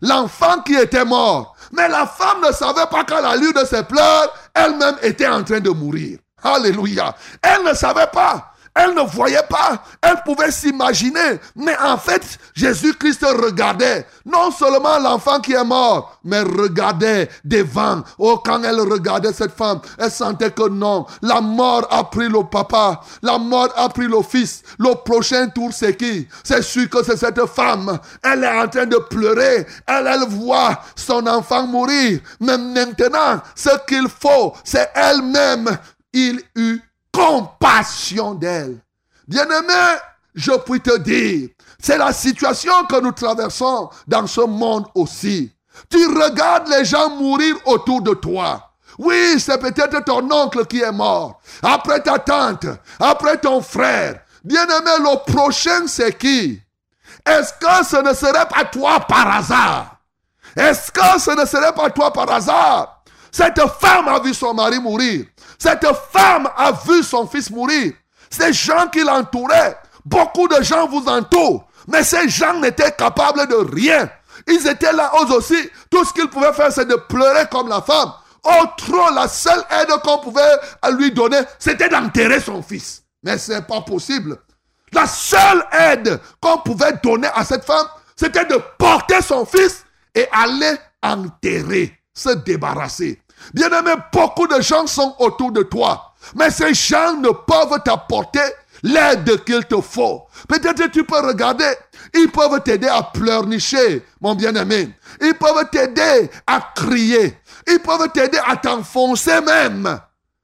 l'enfant qui était mort. Mais la femme ne savait pas qu'à la lueur de ses pleurs, elle-même était en train de mourir. Alléluia. Elle ne savait pas. Elle ne voyait pas. Elle pouvait s'imaginer. Mais en fait, Jésus-Christ regardait. Non seulement l'enfant qui est mort, mais regardait devant. Oh, quand elle regardait cette femme, elle sentait que non. La mort a pris le papa. La mort a pris le fils. Le prochain tour, c'est qui? C'est sûr que c'est cette femme. Elle est en train de pleurer. Elle, elle voit son enfant mourir. Mais maintenant, ce qu'il faut, c'est elle-même. Il eut compassion d'elle. Bien-aimé, je puis te dire, c'est la situation que nous traversons dans ce monde aussi. Tu regardes les gens mourir autour de toi. Oui, c'est peut-être ton oncle qui est mort. Après ta tante, après ton frère. Bien-aimé, le prochain, c'est qui? Est-ce que ce ne serait pas toi par hasard? Est-ce que ce ne serait pas toi par hasard? Cette femme a vu son mari mourir. Cette femme a vu son fils mourir. Ces gens qui l'entouraient, beaucoup de gens vous entourent. Mais ces gens n'étaient capables de rien. Ils étaient là eux aussi. Tout ce qu'ils pouvaient faire, c'est de pleurer comme la femme. Au trop, la seule aide qu'on pouvait lui donner, c'était d'enterrer son fils. Mais ce n'est pas possible. La seule aide qu'on pouvait donner à cette femme, c'était de porter son fils et aller enterrer, se débarrasser. Bien-aimé, beaucoup de gens sont autour de toi. Mais ces gens ne peuvent t'apporter l'aide qu'il te faut. Peut-être tu peux regarder. Ils peuvent t'aider à pleurnicher, mon bien-aimé. Ils peuvent t'aider à crier. Ils peuvent t'aider à t'enfoncer même.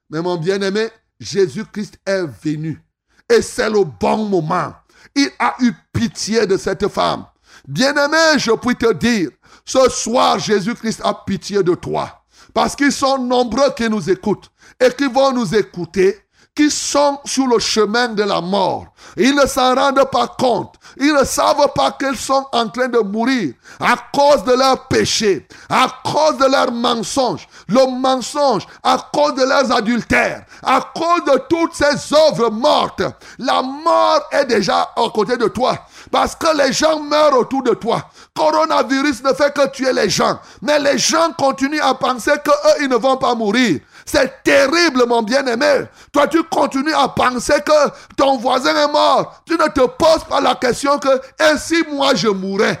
Mais mon bien-aimé, Jésus-Christ est venu. Et c'est le bon moment. Il a eu pitié de cette femme. Bien-aimé, je puis te dire, ce soir, Jésus-Christ a pitié de toi. Parce qu'ils sont nombreux qui nous écoutent et qui vont nous écouter, qui sont sur le chemin de la mort. Ils ne s'en rendent pas compte. Ils ne savent pas qu'ils sont en train de mourir à cause de leurs péchés, à cause de leurs mensonges. Le mensonge, à cause de leurs adultères, à cause de toutes ces œuvres mortes. La mort est déjà à côté de toi. Parce que les gens meurent autour de toi. Coronavirus ne fait que tuer les gens. Mais les gens continuent à penser qu'eux, ils ne vont pas mourir. C'est terrible, mon bien-aimé. Toi, tu continues à penser que ton voisin est mort. Tu ne te poses pas la question que ainsi moi je mourrais.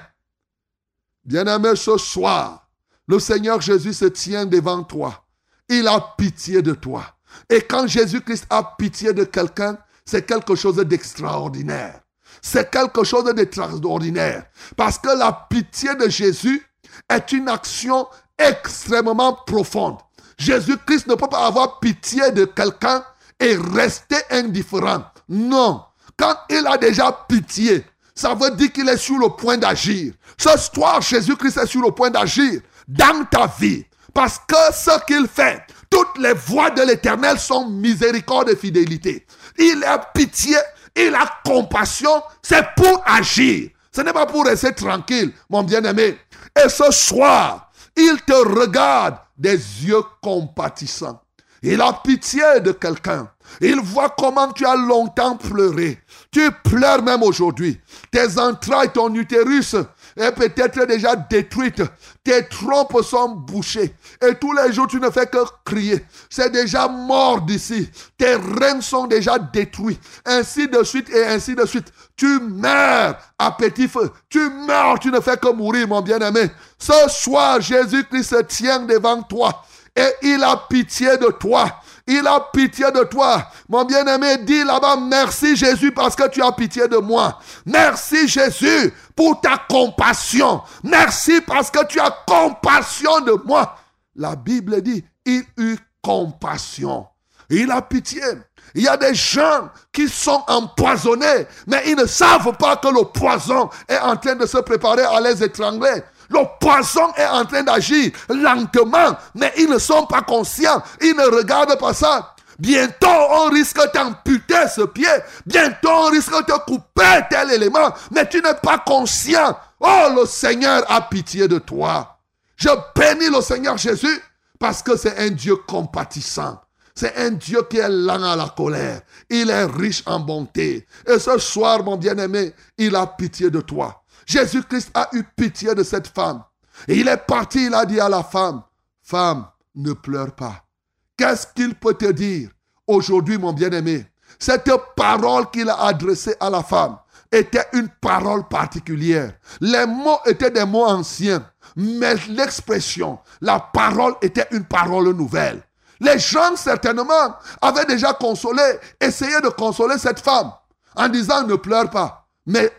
Bien-aimé, ce soir, le Seigneur Jésus se tient devant toi. Il a pitié de toi. Et quand Jésus-Christ a pitié de quelqu'un, c'est quelque chose d'extraordinaire. C'est quelque chose d'extraordinaire. Parce que la pitié de Jésus est une action extrêmement profonde. Jésus-Christ ne peut pas avoir pitié de quelqu'un et rester indifférent. Non. Quand il a déjà pitié, ça veut dire qu'il est sur le point d'agir. Ce soir, Jésus-Christ est sur le point d'agir dans ta vie. Parce que ce qu'il fait, toutes les voies de l'éternel sont miséricorde et fidélité. Il a pitié, il a compassion, c'est pour agir. Ce n'est pas pour rester tranquille, mon bien-aimé. Et ce soir, il te regarde des yeux compatissants. Il a pitié de quelqu'un. Il voit comment tu as longtemps pleuré. Tu pleures même aujourd'hui. Tes entrailles, ton utérus est peut-être déjà détruite. Tes trompes sont bouchées. Et tous les jours, tu ne fais que crier. C'est déjà mort d'ici. Tes reins sont déjà détruits. Ainsi de suite et ainsi de suite. Tu meurs à petit feu. Tu meurs, tu ne fais que mourir, mon bien-aimé. Ce soir, Jésus-Christ se tient devant toi. Et il a pitié de toi. Il a pitié de toi. Mon bien-aimé, dis là-bas, merci Jésus parce que tu as pitié de moi. Merci Jésus pour ta compassion. Merci parce que tu as compassion de moi. La Bible dit, il eut compassion. Il a pitié. Il y a des gens qui sont empoisonnés, mais ils ne savent pas que le poison est en train de se préparer à les étrangler. Le poison est en train d'agir lentement, mais ils ne sont pas conscients. Ils ne regardent pas ça. Bientôt, on risque d'amputer ce pied. Bientôt, on risque de couper tel élément. Mais tu n'es pas conscient. Oh, le Seigneur a pitié de toi. Je bénis le Seigneur Jésus parce que c'est un Dieu compatissant. C'est un Dieu qui est lent à la colère. Il est riche en bonté. Et ce soir, mon bien-aimé, il a pitié de toi. Jésus-Christ a eu pitié de cette femme. Il est parti, il a dit à la femme, femme, ne pleure pas. Qu'est-ce qu'il peut te dire aujourd'hui, mon bien-aimé? Cette parole qu'il a adressée à la femme était une parole particulière. Les mots étaient des mots anciens, mais l'expression, la parole était une parole nouvelle. Les gens, certainement, avaient déjà consolé, essayé de consoler cette femme en disant ne pleure pas. Mais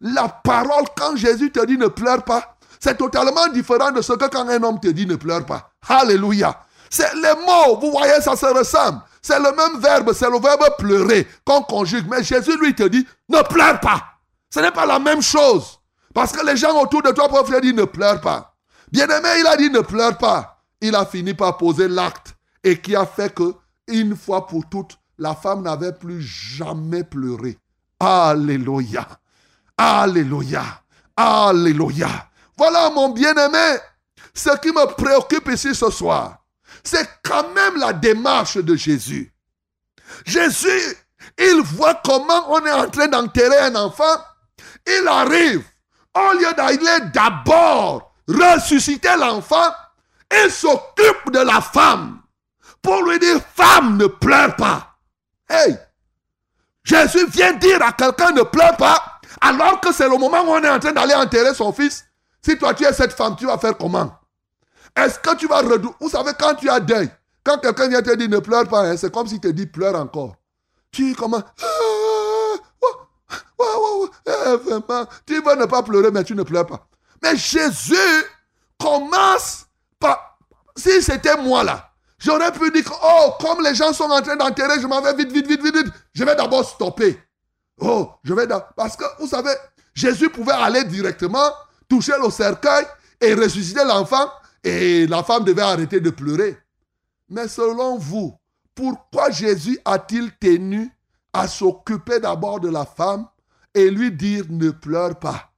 la parole, quand Jésus te dit ne pleure pas, c'est totalement différent de ce que quand un homme te dit ne pleure pas. Alléluia. C'est les mots, vous voyez, ça se ressemble. C'est le même verbe, c'est le verbe pleurer qu'on conjugue. Mais Jésus lui te dit ne pleure pas. Ce n'est pas la même chose. Parce que les gens autour de toi peuvent te dire ne pleure pas. Bien-aimé, il a dit ne pleure pas. Il a fini par poser l'acte et qui a fait que, une fois pour toutes, la femme n'avait plus jamais pleuré. Alléluia. Alléluia. Alléluia. Voilà mon bien-aimé. Ce qui me préoccupe ici ce soir, c'est quand même la démarche de Jésus. Jésus, il voit comment on est en train d'enterrer un enfant. Il arrive. Au lieu d'aller d'abord ressusciter l'enfant, il s'occupe de la femme pour lui dire, femme, ne pleure pas. Hey, Jésus vient dire à quelqu'un ne pleure pas, alors que c'est le moment où on est en train d'aller enterrer son fils. Si toi tu es cette femme, tu vas faire comment? Est-ce que tu vas redou... Vous savez, quand tu as deuil, quand quelqu'un vient te dire ne pleure pas, hein, c'est comme s'il te dit pleure encore. Tu comment? Ah, ouais, ouais, ouais, eh, tu veux ne pas pleurer, mais tu ne pleures pas. Mais Jésus commence par... Si c'était moi là, j'aurais pu dire, oh, comme les gens sont en train d'enterrer, je m'en vais vite, vite, vite, vite, vite. Je vais d'abord stopper. Oh, je vais d'abord... Parce que, vous savez, Jésus pouvait aller directement, toucher le cercueil et ressusciter l'enfant, et la femme devait arrêter de pleurer. Mais selon vous, pourquoi Jésus a-t-il tenu à s'occuper d'abord de la femme et lui dire ne pleure pas?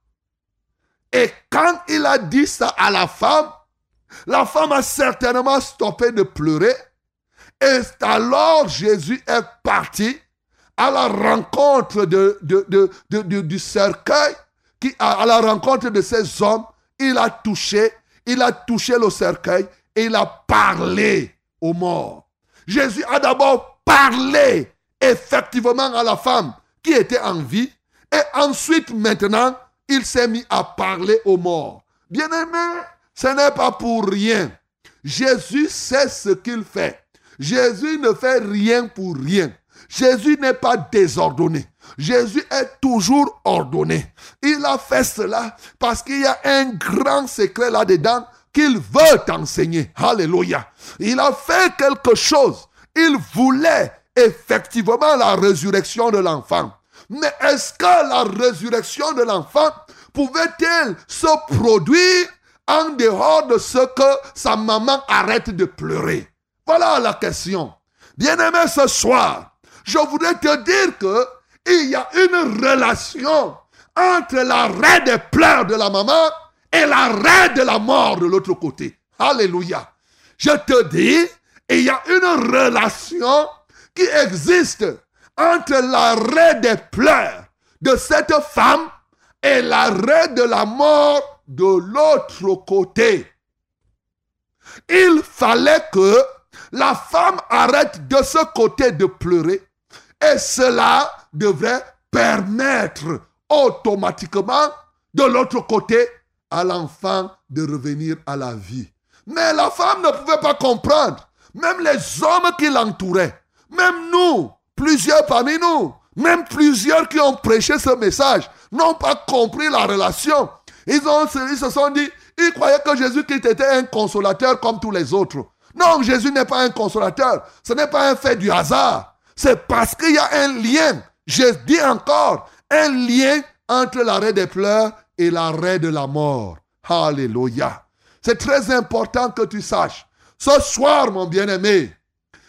Et quand il a dit ça à la femme, la femme a certainement stoppé de pleurer. Et alors Jésus est parti à la rencontre de, du cercueil, à la rencontre de ces hommes. Il a touché, il a touché le cercueil et il a parlé aux morts. Jésus a d'abord parlé effectivement à la femme qui était en vie et ensuite maintenant il s'est mis à parler aux morts. Bien-aimé, ce n'est pas pour rien. Jésus sait ce qu'il fait. Jésus ne fait rien pour rien. Jésus n'est pas désordonné. Jésus est toujours ordonné. Il a fait cela parce qu'il y a un grand secret là-dedans qu'il veut t'enseigner. Alléluia. Il a fait quelque chose. Il voulait effectivement la résurrection de l'enfant. Mais est-ce que la résurrection de l'enfant pouvait-elle se produire en dehors de ce que sa maman arrête de pleurer Voilà la question. Bien-aimé, ce soir, je voudrais te dire que il y a une relation entre l'arrêt des pleurs de la maman et l'arrêt de la mort de l'autre côté. Alléluia. Je te dis, il y a une relation qui existe entre l'arrêt des pleurs de cette femme et l'arrêt de la mort de l'autre côté. Il fallait que la femme arrête de ce côté de pleurer et cela devrait permettre automatiquement de l'autre côté à l'enfant de revenir à la vie. Mais la femme ne pouvait pas comprendre. Même les hommes qui l'entouraient, même nous, plusieurs parmi nous, même plusieurs qui ont prêché ce message, n'ont pas compris la relation. Ils, ont, ils se sont dit, ils croyaient que Jésus-Christ était un consolateur comme tous les autres. Non, Jésus n'est pas un consolateur. Ce n'est pas un fait du hasard. C'est parce qu'il y a un lien. Je dis encore, un lien entre l'arrêt des pleurs et l'arrêt de la mort. Alléluia. C'est très important que tu saches. Ce soir, mon bien-aimé,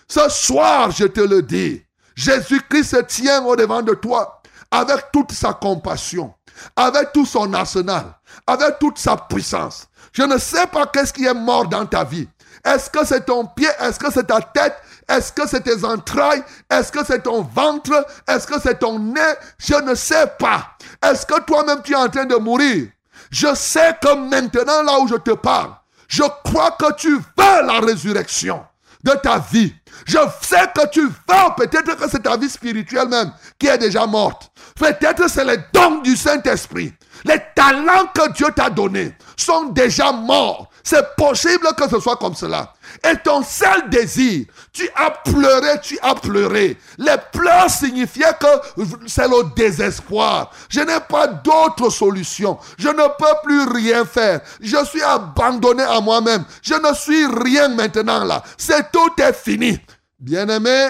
ce soir, je te le dis, Jésus-Christ se tient au devant de toi avec toute sa compassion, avec tout son arsenal, avec toute sa puissance. Je ne sais pas qu'est-ce qui est mort dans ta vie. Est-ce que c'est ton pied? Est-ce que c'est ta tête? Est-ce que c'est tes entrailles? Est-ce que c'est ton ventre? Est-ce que c'est ton nez? Je ne sais pas. Est-ce que toi-même tu es en train de mourir? Je sais que maintenant, là où je te parle, je crois que tu veux la résurrection. de ta vie. Je sais que tu vas, peut-être que c'est ta vie spirituelle même qui est déjà morte. Peut-être c'est les dons du Saint-Esprit. Les talents que Dieu t'a donnés sont déjà morts. C'est possible que ce soit comme cela. Et ton seul désir, tu as pleuré, tu as pleuré. Les pleurs signifiaient que c'est le désespoir. Je n'ai pas d'autre solution. Je ne peux plus rien faire. Je suis abandonné à moi-même. Je ne suis rien maintenant là. C'est tout est fini. Bien-aimé,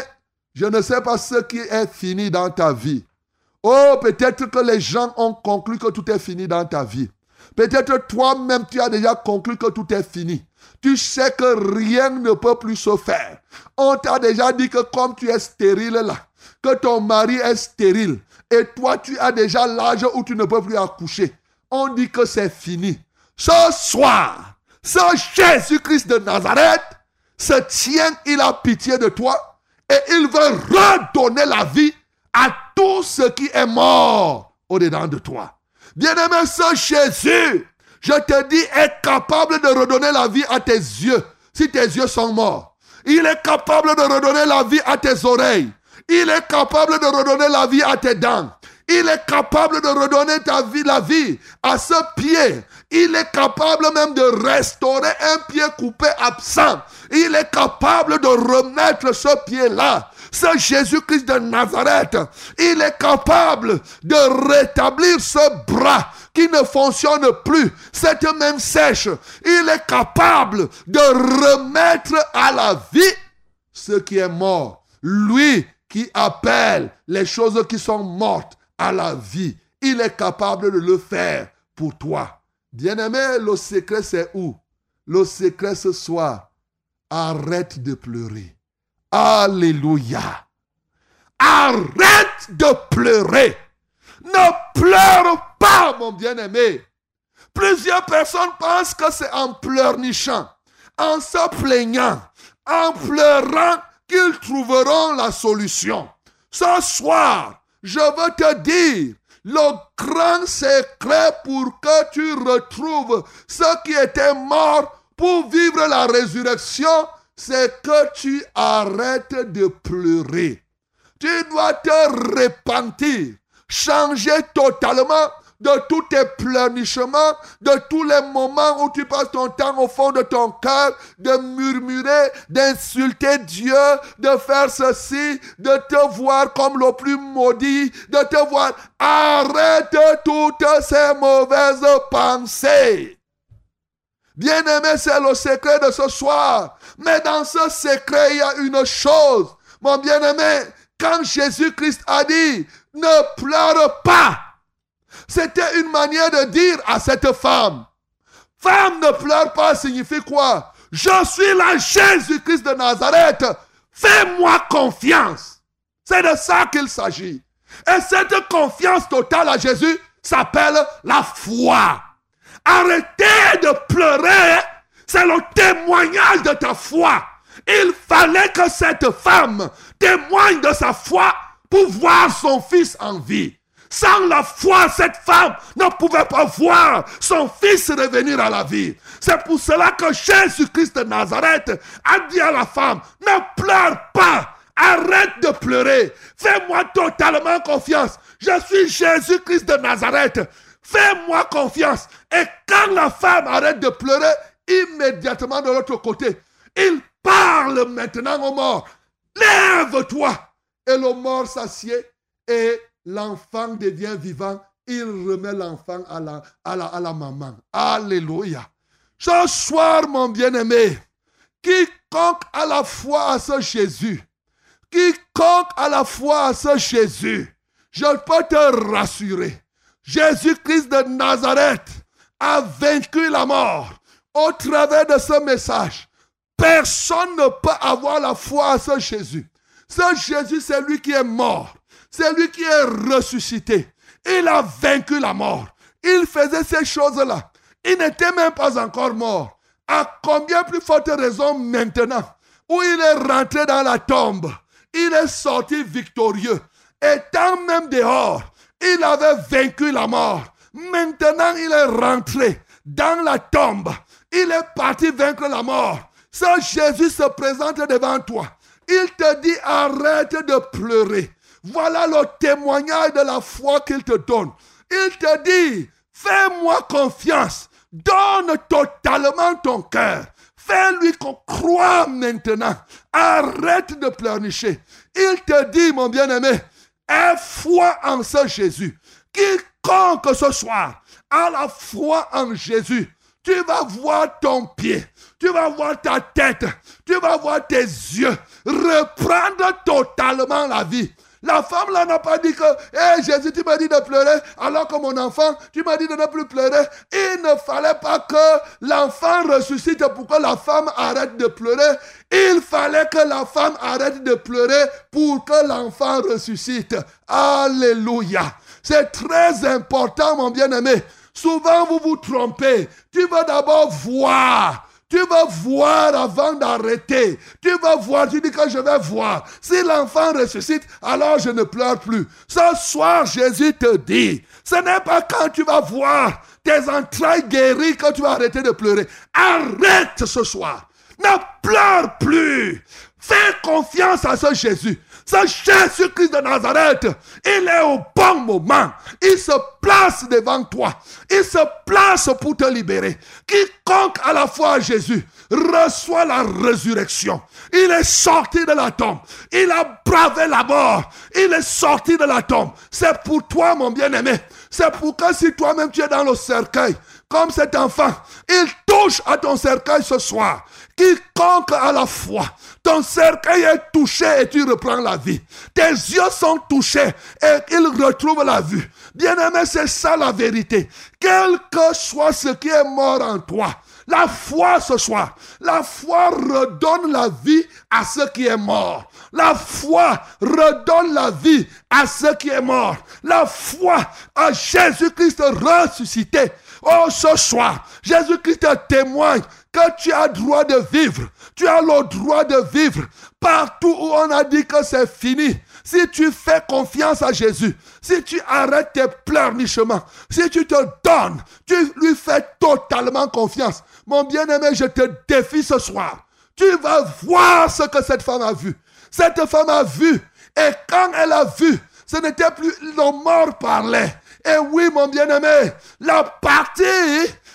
je ne sais pas ce qui est fini dans ta vie. Oh, peut-être que les gens ont conclu que tout est fini dans ta vie. Peut-être toi-même, tu as déjà conclu que tout est fini. Tu sais que rien ne peut plus se faire. On t'a déjà dit que comme tu es stérile là, que ton mari est stérile, et toi tu as déjà l'âge où tu ne peux plus accoucher. On dit que c'est fini. Ce soir, ce Jésus-Christ de Nazareth se tient, il a pitié de toi, et il veut redonner la vie à tout ce qui est mort au-dedans de toi. Bien-aimé, ce Jésus, je te dis, est capable de redonner la vie à tes yeux si tes yeux sont morts. Il est capable de redonner la vie à tes oreilles. Il est capable de redonner la vie à tes dents. Il est capable de redonner ta vie, la vie à ce pied. Il est capable même de restaurer un pied coupé absent. Il est capable de remettre ce pied-là. Ce Jésus-Christ de Nazareth, il est capable de rétablir ce bras qui ne fonctionne plus, cette même sèche. Il est capable de remettre à la vie ce qui est mort. Lui qui appelle les choses qui sont mortes à la vie. Il est capable de le faire pour toi. Bien-aimé, le secret c'est où? Le secret ce soir, arrête de pleurer. Alléluia. Arrête de pleurer. Ne pleure pas, mon bien-aimé. Plusieurs personnes pensent que c'est en pleurnichant, en se plaignant, en pleurant qu'ils trouveront la solution. Ce soir, je veux te dire, le grand secret pour que tu retrouves ce qui était mort pour vivre la résurrection, c'est que tu arrêtes de pleurer. Tu dois te repentir, changer totalement de tous tes pleurnichements, de tous les moments où tu passes ton temps au fond de ton cœur, de murmurer, d'insulter Dieu, de faire ceci, de te voir comme le plus maudit, de te voir. Arrête toutes ces mauvaises pensées. Bien-aimé, c'est le secret de ce soir. Mais dans ce secret, il y a une chose. Mon bien-aimé, quand Jésus-Christ a dit, ne pleure pas, c'était une manière de dire à cette femme, femme ne pleure pas signifie quoi? Je suis la Jésus-Christ de Nazareth. Fais-moi confiance. C'est de ça qu'il s'agit. Et cette confiance totale à Jésus s'appelle la foi. Arrêtez de pleurer. C'est le témoignage de ta foi. Il fallait que cette femme témoigne de sa foi pour voir son fils en vie. Sans la foi, cette femme ne pouvait pas voir son fils revenir à la vie. C'est pour cela que Jésus-Christ de Nazareth a dit à la femme, ne pleure pas, arrête de pleurer, fais-moi totalement confiance. Je suis Jésus-Christ de Nazareth. Fais-moi confiance. Et quand la femme arrête de pleurer, immédiatement de l'autre côté, il parle maintenant au mort. Lève-toi. Et le mort s'assied et l'enfant devient vivant. Il remet l'enfant à la, à, la, à la maman. Alléluia. Ce soir, mon bien-aimé, quiconque a la foi à ce Jésus, quiconque a la foi à ce Jésus, je peux te rassurer. Jésus-Christ de Nazareth a vaincu la mort. Au travers de ce message, personne ne peut avoir la foi à ce Jésus. Ce Jésus, c'est lui qui est mort. C'est lui qui est ressuscité. Il a vaincu la mort. Il faisait ces choses-là. Il n'était même pas encore mort. À combien plus forte raison maintenant, où il est rentré dans la tombe, il est sorti victorieux. Étant même dehors, il avait vaincu la mort. Maintenant, il est rentré dans la tombe. Il est parti vaincre la mort. Ce Jésus se présente devant toi. Il te dit arrête de pleurer. Voilà le témoignage de la foi qu'il te donne. Il te dit, fais-moi confiance. Donne totalement ton cœur. Fais-lui qu'on croit maintenant. Arrête de pleurnicher. Il te dit, mon bien-aimé, aie foi en ce Jésus. Quiconque ce soir a la foi en Jésus, tu vas voir ton pied, tu vas voir ta tête, tu vas voir tes yeux reprendre totalement la vie. La femme là n'a pas dit que, hé Jésus, tu m'as dit de pleurer, alors que mon enfant, tu m'as dit de ne plus pleurer. Il ne fallait pas que l'enfant ressuscite pour que la femme arrête de pleurer. Il fallait que la femme arrête de pleurer pour que l'enfant ressuscite. Alléluia. C'est très important, mon bien-aimé. Souvent, vous vous trompez. Tu vas d'abord voir. Tu vas voir avant d'arrêter. Tu vas voir, tu dis que je vais voir. Si l'enfant ressuscite, alors je ne pleure plus. Ce soir, Jésus te dit, ce n'est pas quand tu vas voir tes entrailles guéries que tu vas arrêter de pleurer. Arrête ce soir. Ne pleure plus. Fais confiance à ce Jésus. Ce Jésus-Christ de Nazareth, il est au bon moment. Il se place devant toi. Il se place pour te libérer. Quiconque a la foi à Jésus reçoit la résurrection. Il est sorti de la tombe. Il a bravé la mort. Il est sorti de la tombe. C'est pour toi, mon bien-aimé. C'est pour que si toi-même tu es dans le cercueil, comme cet enfant, il touche à ton cercueil ce soir. Quiconque a la foi, ton cercueil est touché et tu reprends la vie. Tes yeux sont touchés et ils retrouvent la vue. Bien-aimé, c'est ça la vérité. Quel que soit ce qui est mort en toi, la foi ce soir, la foi redonne la vie à ce qui est mort. La foi redonne la vie à ce qui est mort. La foi à Jésus-Christ ressuscité. Oh, ce soir, Jésus-Christ te témoigne que tu as droit de vivre. Tu as le droit de vivre. Partout où on a dit que c'est fini. Si tu fais confiance à Jésus, si tu arrêtes tes pleurnichements, si tu te donnes, tu lui fais totalement confiance. Mon bien-aimé, je te défie ce soir. Tu vas voir ce que cette femme a vu. Cette femme a vu. Et quand elle a vu, ce n'était plus le mort parlait. Et oui, mon bien-aimé, la partie,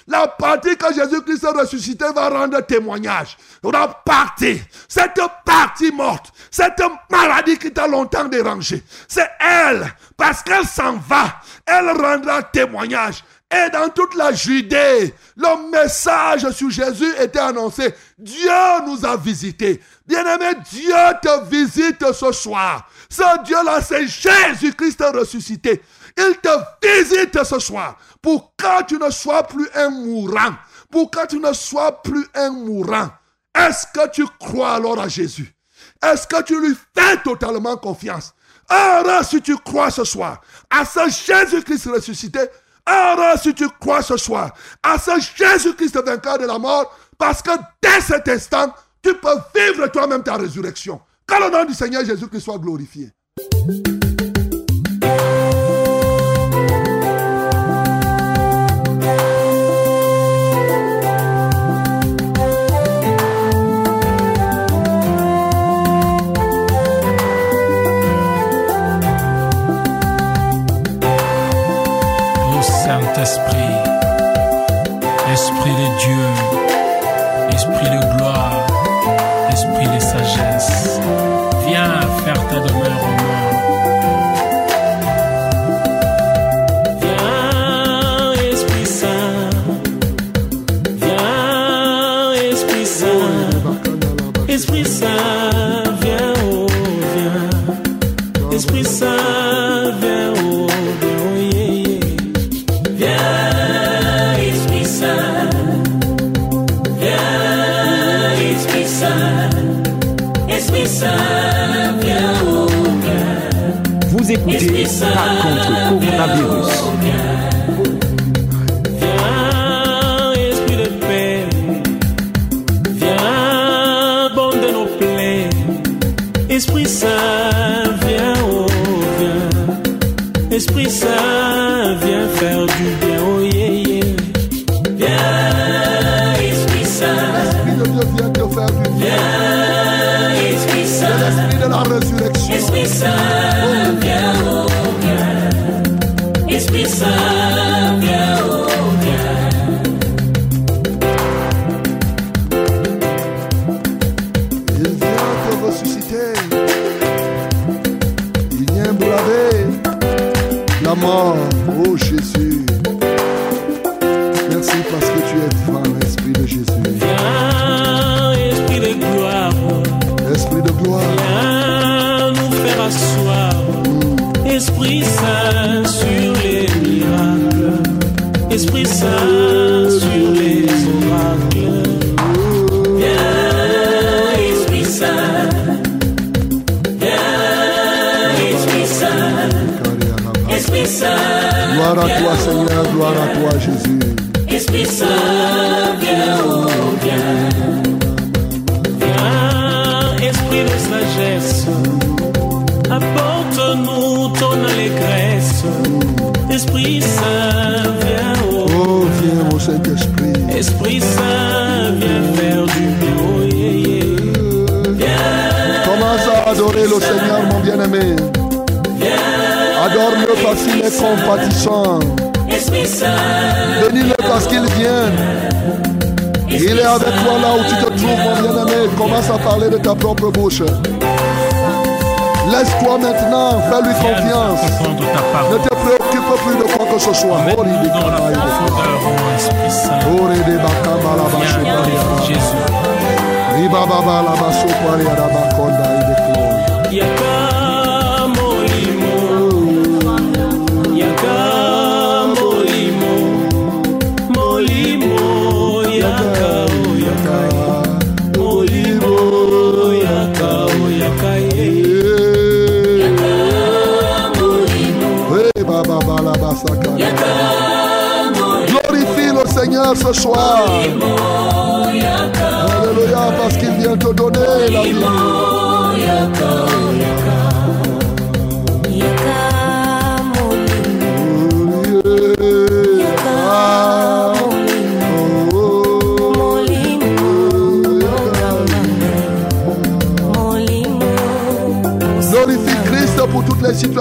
la partie que Jésus-Christ a ressuscité va rendre témoignage. La partie, cette partie morte, cette maladie qui t'a longtemps dérangé, c'est elle, parce qu'elle s'en va, elle rendra témoignage. Et dans toute la Judée, le message sur Jésus était annoncé. Dieu nous a visités. Bien-aimé, Dieu te visite ce soir. Ce Dieu-là, c'est Jésus-Christ ressuscité. Il te visite ce soir pour que tu ne sois plus un mourant. Pour que tu ne sois plus un mourant. Est-ce que tu crois alors à Jésus? Est-ce que tu lui fais totalement confiance? Alors si tu crois ce soir à ce Jésus-Christ ressuscité, alors si tu crois ce soir à ce Jésus-Christ vainqueur de la mort, parce que dès cet instant, tu peux vivre toi-même ta résurrection. Que le nom du Seigneur Jésus-Christ soit glorifié.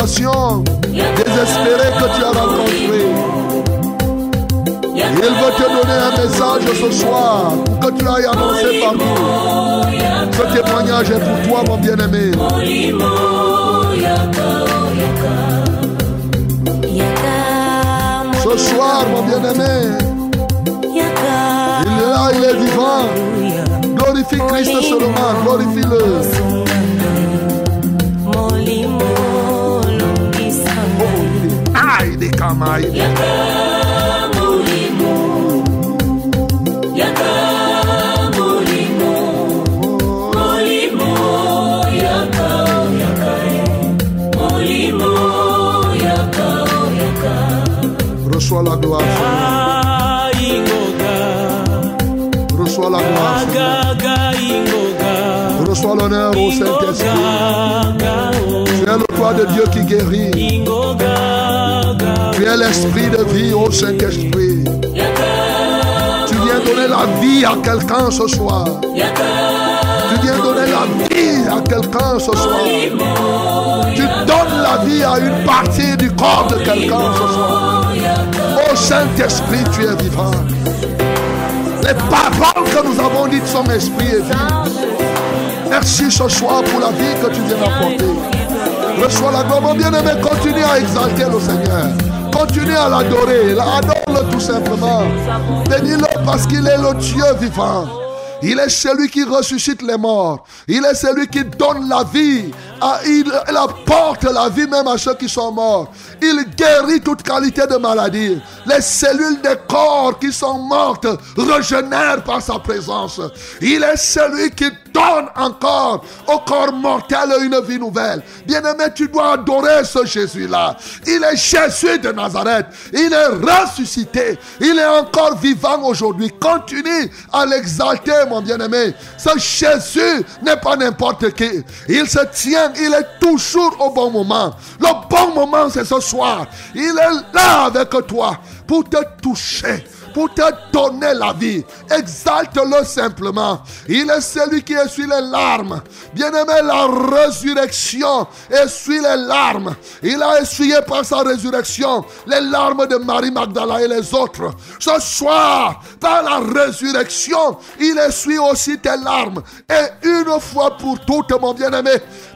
Situations désespérées que tu as rencontrées. Il veut te donner un message ce soir que tu ailles annoncer partout. Ce témoignage est pour toi, mon bien-aimé. Ce soir, mon bien-aimé, il est là, il est vivant. Glorifie Christ seulement, glorifie-le. Camailles. Reçois la gloire. Reçois la gloire, Reçois l'honneur au Saint-Esprit. Tu es le roi de Dieu qui guérit. Tu es l'esprit de vie au Saint-Esprit. Tu viens donner la vie à quelqu'un ce soir. Tu viens donner la vie à quelqu'un ce soir. Tu donnes la vie à une partie du corps de quelqu'un ce soir. Ô Saint-Esprit, tu es vivant. Les paroles que nous avons dites sont esprit et vie. Merci ce soir pour la vie que tu viens d'apporter. Reçois la gloire, bien-aimé. Continue à exalter le Seigneur. Continue à l'adorer. Adore-le tout simplement. Bénis-le parce qu'il est le Dieu vivant. Il est celui qui ressuscite les morts. Il est celui qui donne la vie. Il apporte la vie même à ceux qui sont morts. Il guérit toute qualité de maladie. Les cellules des corps qui sont mortes régénèrent par sa présence. Il est celui qui donne encore au corps mortel une vie nouvelle. Bien-aimé, tu dois adorer ce Jésus-là. Il est Jésus de Nazareth. Il est ressuscité. Il est encore vivant aujourd'hui. Continue à l'exalter, mon bien-aimé. Ce Jésus n'est pas n'importe qui. Il se tient, il est toujours au bon moment. Le bon moment, c'est ce soir. Il est là avec toi pour te toucher pour te donner la vie. Exalte-le simplement. Il est celui qui essuie les larmes. Bien-aimé, la résurrection essuie les larmes. Il a essuyé par sa résurrection les larmes de Marie Magdala et les autres. Ce soir, par la résurrection, il essuie aussi tes larmes. Et une fois pour toutes, mon bien-aimé,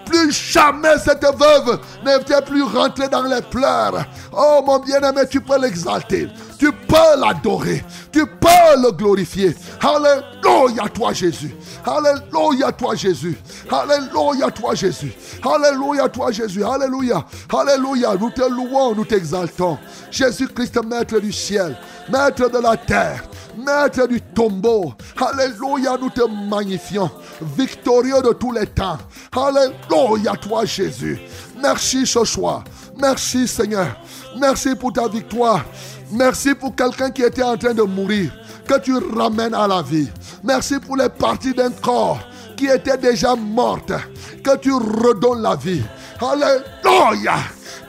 plus jamais cette veuve ne vient plus rentrer dans les pleurs. Oh mon bien-aimé, tu peux l'exalter. Tu peux l'adorer. Tu peux le glorifier. Alléluia toi Jésus. Alléluia toi Jésus. Alléluia toi Jésus. Alléluia toi Jésus. Alléluia. Alléluia. Nous te louons, nous t'exaltons. Jésus-Christ, maître du ciel, maître de la terre. Maître du tombeau, Alléluia, nous te magnifions, victorieux de tous les temps. Alléluia, toi Jésus. Merci ce soir. Merci Seigneur. Merci pour ta victoire. Merci pour quelqu'un qui était en train de mourir, que tu ramènes à la vie. Merci pour les parties d'un corps qui était déjà morte, que tu redonnes la vie. Alléluia.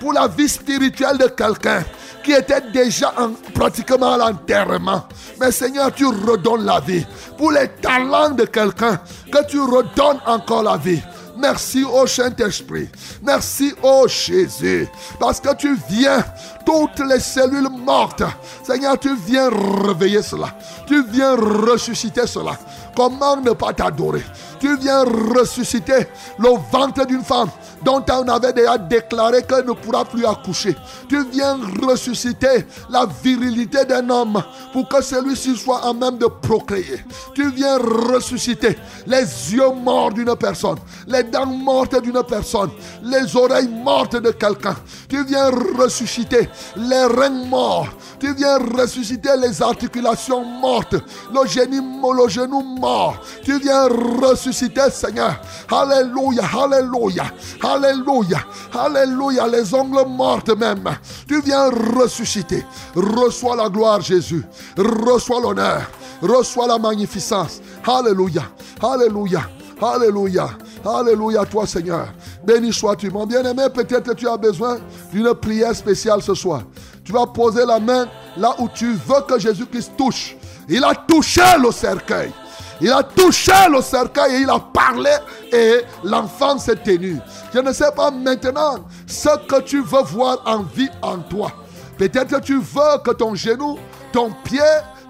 Pour la vie spirituelle de quelqu'un qui était déjà en- pratiquement à l'enterrement. Mais Seigneur, tu redonnes la vie. Pour les talents de quelqu'un, que tu redonnes encore la vie. Merci au Saint-Esprit. Merci au Jésus. Parce que tu viens, toutes les cellules mortes. Seigneur, tu viens réveiller cela. Tu viens ressusciter cela. Comment ne pas t'adorer? Tu viens ressusciter le ventre d'une femme dont on avait déjà déclaré qu'elle ne pourra plus accoucher. Tu viens ressusciter la virilité d'un homme pour que celui-ci soit en même de procréer. Tu viens ressusciter les yeux morts d'une personne, les dents mortes d'une personne, les oreilles mortes de quelqu'un. Tu viens ressusciter les reins morts. Tu viens ressusciter les articulations mortes, le genou, le genou mort. Tu viens ressusciter, Seigneur. Alléluia, alléluia, alléluia, alléluia. Les ongles mortes même. Tu viens ressusciter. Reçois la gloire, Jésus. Reçois l'honneur. Reçois la magnificence. Alléluia, alléluia, alléluia. Alléluia, toi Seigneur. Béni sois-tu. Mon bien-aimé, peut-être tu as besoin d'une prière spéciale ce soir. Tu vas poser la main là où tu veux que Jésus-Christ touche. Il a touché le cercueil. Il a touché le cercueil et il a parlé et l'enfant s'est tenu. Je ne sais pas maintenant ce que tu veux voir en vie en toi. Peut-être tu veux que ton genou, ton pied,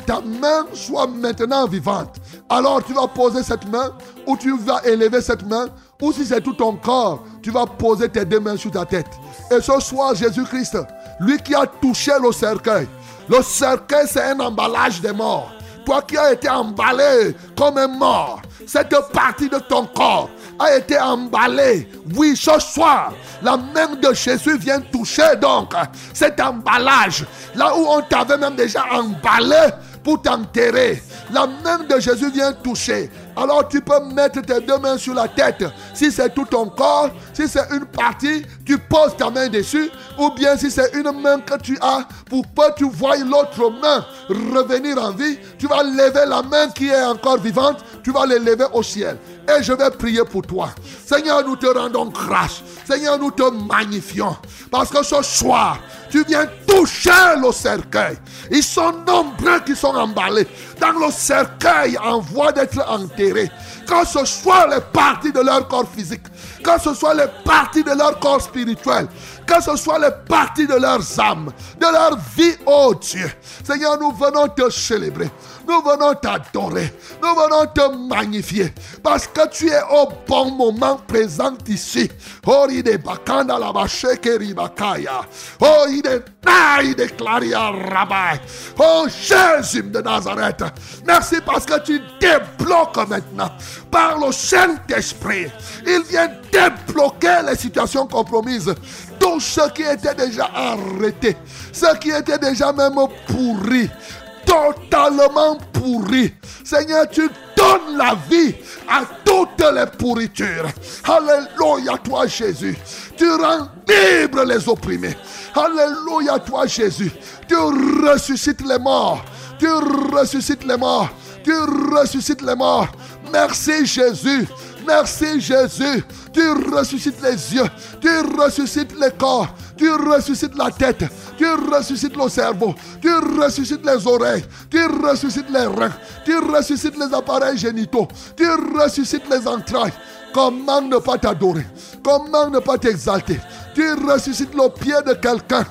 ta main soit maintenant vivante. Alors tu vas poser cette main ou tu vas élever cette main ou si c'est tout ton corps, tu vas poser tes deux mains sur ta tête. Et ce soir, Jésus-Christ, lui qui a touché le cercueil, le cercueil c'est un emballage des morts. Toi qui as été emballé comme un mort, cette partie de ton corps a été emballée. Oui, ce soir, la main de Jésus vient toucher donc cet emballage. Là où on t'avait même déjà emballé pour t'enterrer. La main de Jésus vient toucher. Alors tu peux mettre tes deux mains sur la tête. Si c'est tout ton corps, si c'est une partie, tu poses ta main dessus. Ou bien si c'est une main que tu as, pour que tu voies l'autre main revenir en vie, tu vas lever la main qui est encore vivante, tu vas l'élever au ciel. Et je vais prier pour toi. Seigneur, nous te rendons grâce. Seigneur, nous te magnifions. Parce que ce soir, tu viens toucher le cercueil. Ils sont nombreux qui sont emballés dans le cercueil en voie d'être enterrés. Que ce soit les parties de leur corps physique, que ce soit les parties de leur corps spirituel, que ce soit les parties de leurs âmes, de leur vie, oh Dieu. Seigneur, nous venons te célébrer. Nous venons t'adorer. Nous venons te magnifier. Parce que tu es au bon moment présent ici. Oh, il est bakanda la ribakaya. Oh, il est na, il est claria rabai. Oh, Jésus de Nazareth. Merci parce que tu débloques maintenant par le Saint-Esprit. Il vient débloquer les situations compromises. Tout ce qui était déjà arrêté, ce qui était déjà même pourri, totalement pourri. Seigneur, tu donnes la vie à toutes les pourritures. Alléluia, toi Jésus. Tu rends libre les opprimés. Alléluia, toi Jésus. Tu ressuscites les morts. Tu ressuscites les morts. Tu ressuscites les morts. Merci Jésus. Merci Jésus. Tu ressuscites les yeux. Tu ressuscites les corps. Tu ressuscites la tête. Tu ressuscites le cerveau. Tu ressuscites les oreilles. Tu ressuscites les reins. Tu ressuscites les appareils génitaux. Tu ressuscites les entrailles. Comment ne pas t'adorer? Comment ne pas t'exalter? Tu ressuscites le pied de quelqu'un.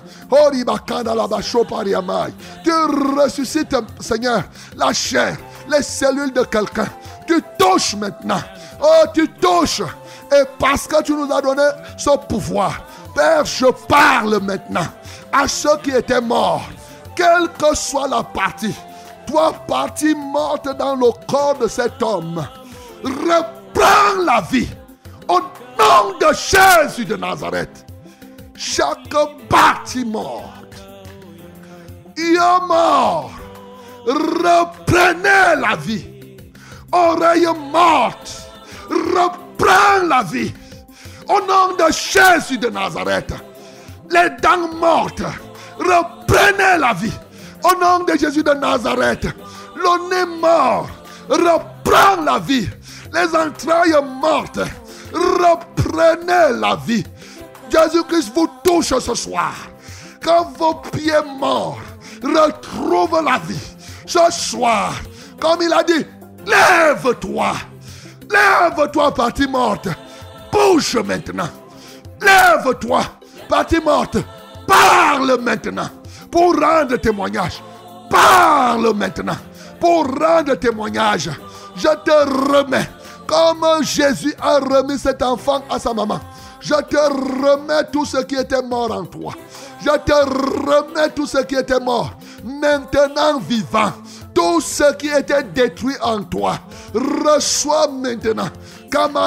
Tu ressuscites, Seigneur, la chair, les cellules de quelqu'un. Tu touches maintenant. Oh, tu touches. Et parce que tu nous as donné ce pouvoir, Père, je parle maintenant à ceux qui étaient morts quelle que soit la partie, toi partie morte dans le corps de cet homme, reprends la vie au nom de Jésus de Nazareth. Chaque partie morte, il est mort, reprenez la vie. Oreille morte, reprends la vie. Au nom de Jésus de Nazareth, les dents mortes, reprenez la vie. Au nom de Jésus de Nazareth, le nez mort, reprends la vie. Les entrailles mortes, reprenez la vie. Jésus-Christ vous touche ce soir. Quand vos pieds morts retrouvent la vie, ce soir, comme il a dit, lève-toi. Lève-toi, partie morte. Bouge maintenant. Lève-toi, partie morte. Parle maintenant pour rendre témoignage. Parle maintenant pour rendre témoignage. Je te remets comme Jésus a remis cet enfant à sa maman. Je te remets tout ce qui était mort en toi. Je te remets tout ce qui était mort. Maintenant vivant. Tout ce qui était détruit en toi. Reçois maintenant. Je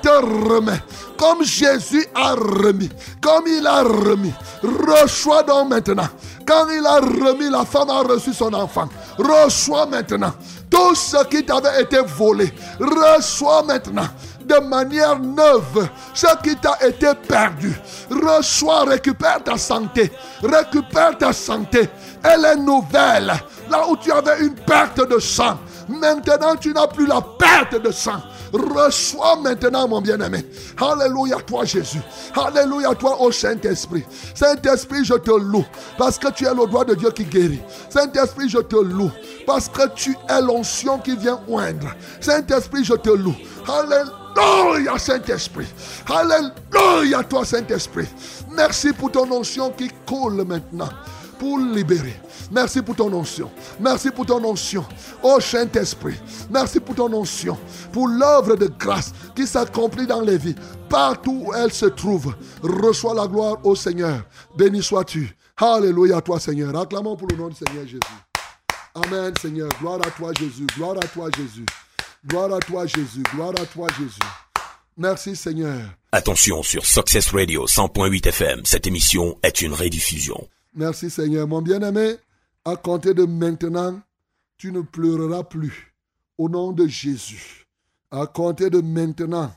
te remets. Comme Jésus a remis. Comme il a remis. Reçois donc maintenant. Quand il a remis, la femme a reçu son enfant. Reçois maintenant. Tout ce qui t'avait été volé. Reçois maintenant de manière neuve ce qui t'a été perdu. Reçois, récupère ta santé. Récupère ta santé. Elle est nouvelle. Là où tu avais une perte de sang, maintenant tu n'as plus la perte de sang. Reçois maintenant, mon bien-aimé. Alléluia, toi, Jésus. Alléluia, toi, ô Saint-Esprit. Saint-Esprit, je te loue parce que tu es le doigt de Dieu qui guérit. Saint-Esprit, je te loue parce que tu es l'onction qui vient oindre. Saint-Esprit, je te loue. Alléluia, Saint-Esprit. Alléluia, toi, Saint-Esprit. Merci pour ton onction qui coule maintenant pour libérer. Merci pour ton onction. Merci pour ton onction. Oh Saint-Esprit, merci pour ton onction. Pour l'œuvre de grâce qui s'accomplit dans les vies. Partout où elle se trouve. Reçois la gloire au Seigneur. Béni sois-tu. Alléluia toi Seigneur. Acclamons pour le nom du Seigneur Jésus. Amen Seigneur. Gloire à toi Jésus. Gloire à toi Jésus. Gloire à toi Jésus. Gloire à toi Jésus. Merci Seigneur. Attention sur Success Radio 100.8 FM, cette émission est une rediffusion. Merci Seigneur. Mon bien-aimé, à compter de maintenant, tu ne pleureras plus. Au nom de Jésus. À compter de maintenant,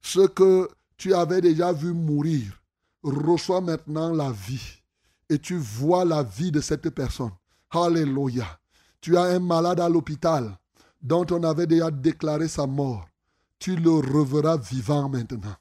ce que tu avais déjà vu mourir, reçois maintenant la vie. Et tu vois la vie de cette personne. Alléluia. Tu as un malade à l'hôpital dont on avait déjà déclaré sa mort. Tu le reverras vivant maintenant.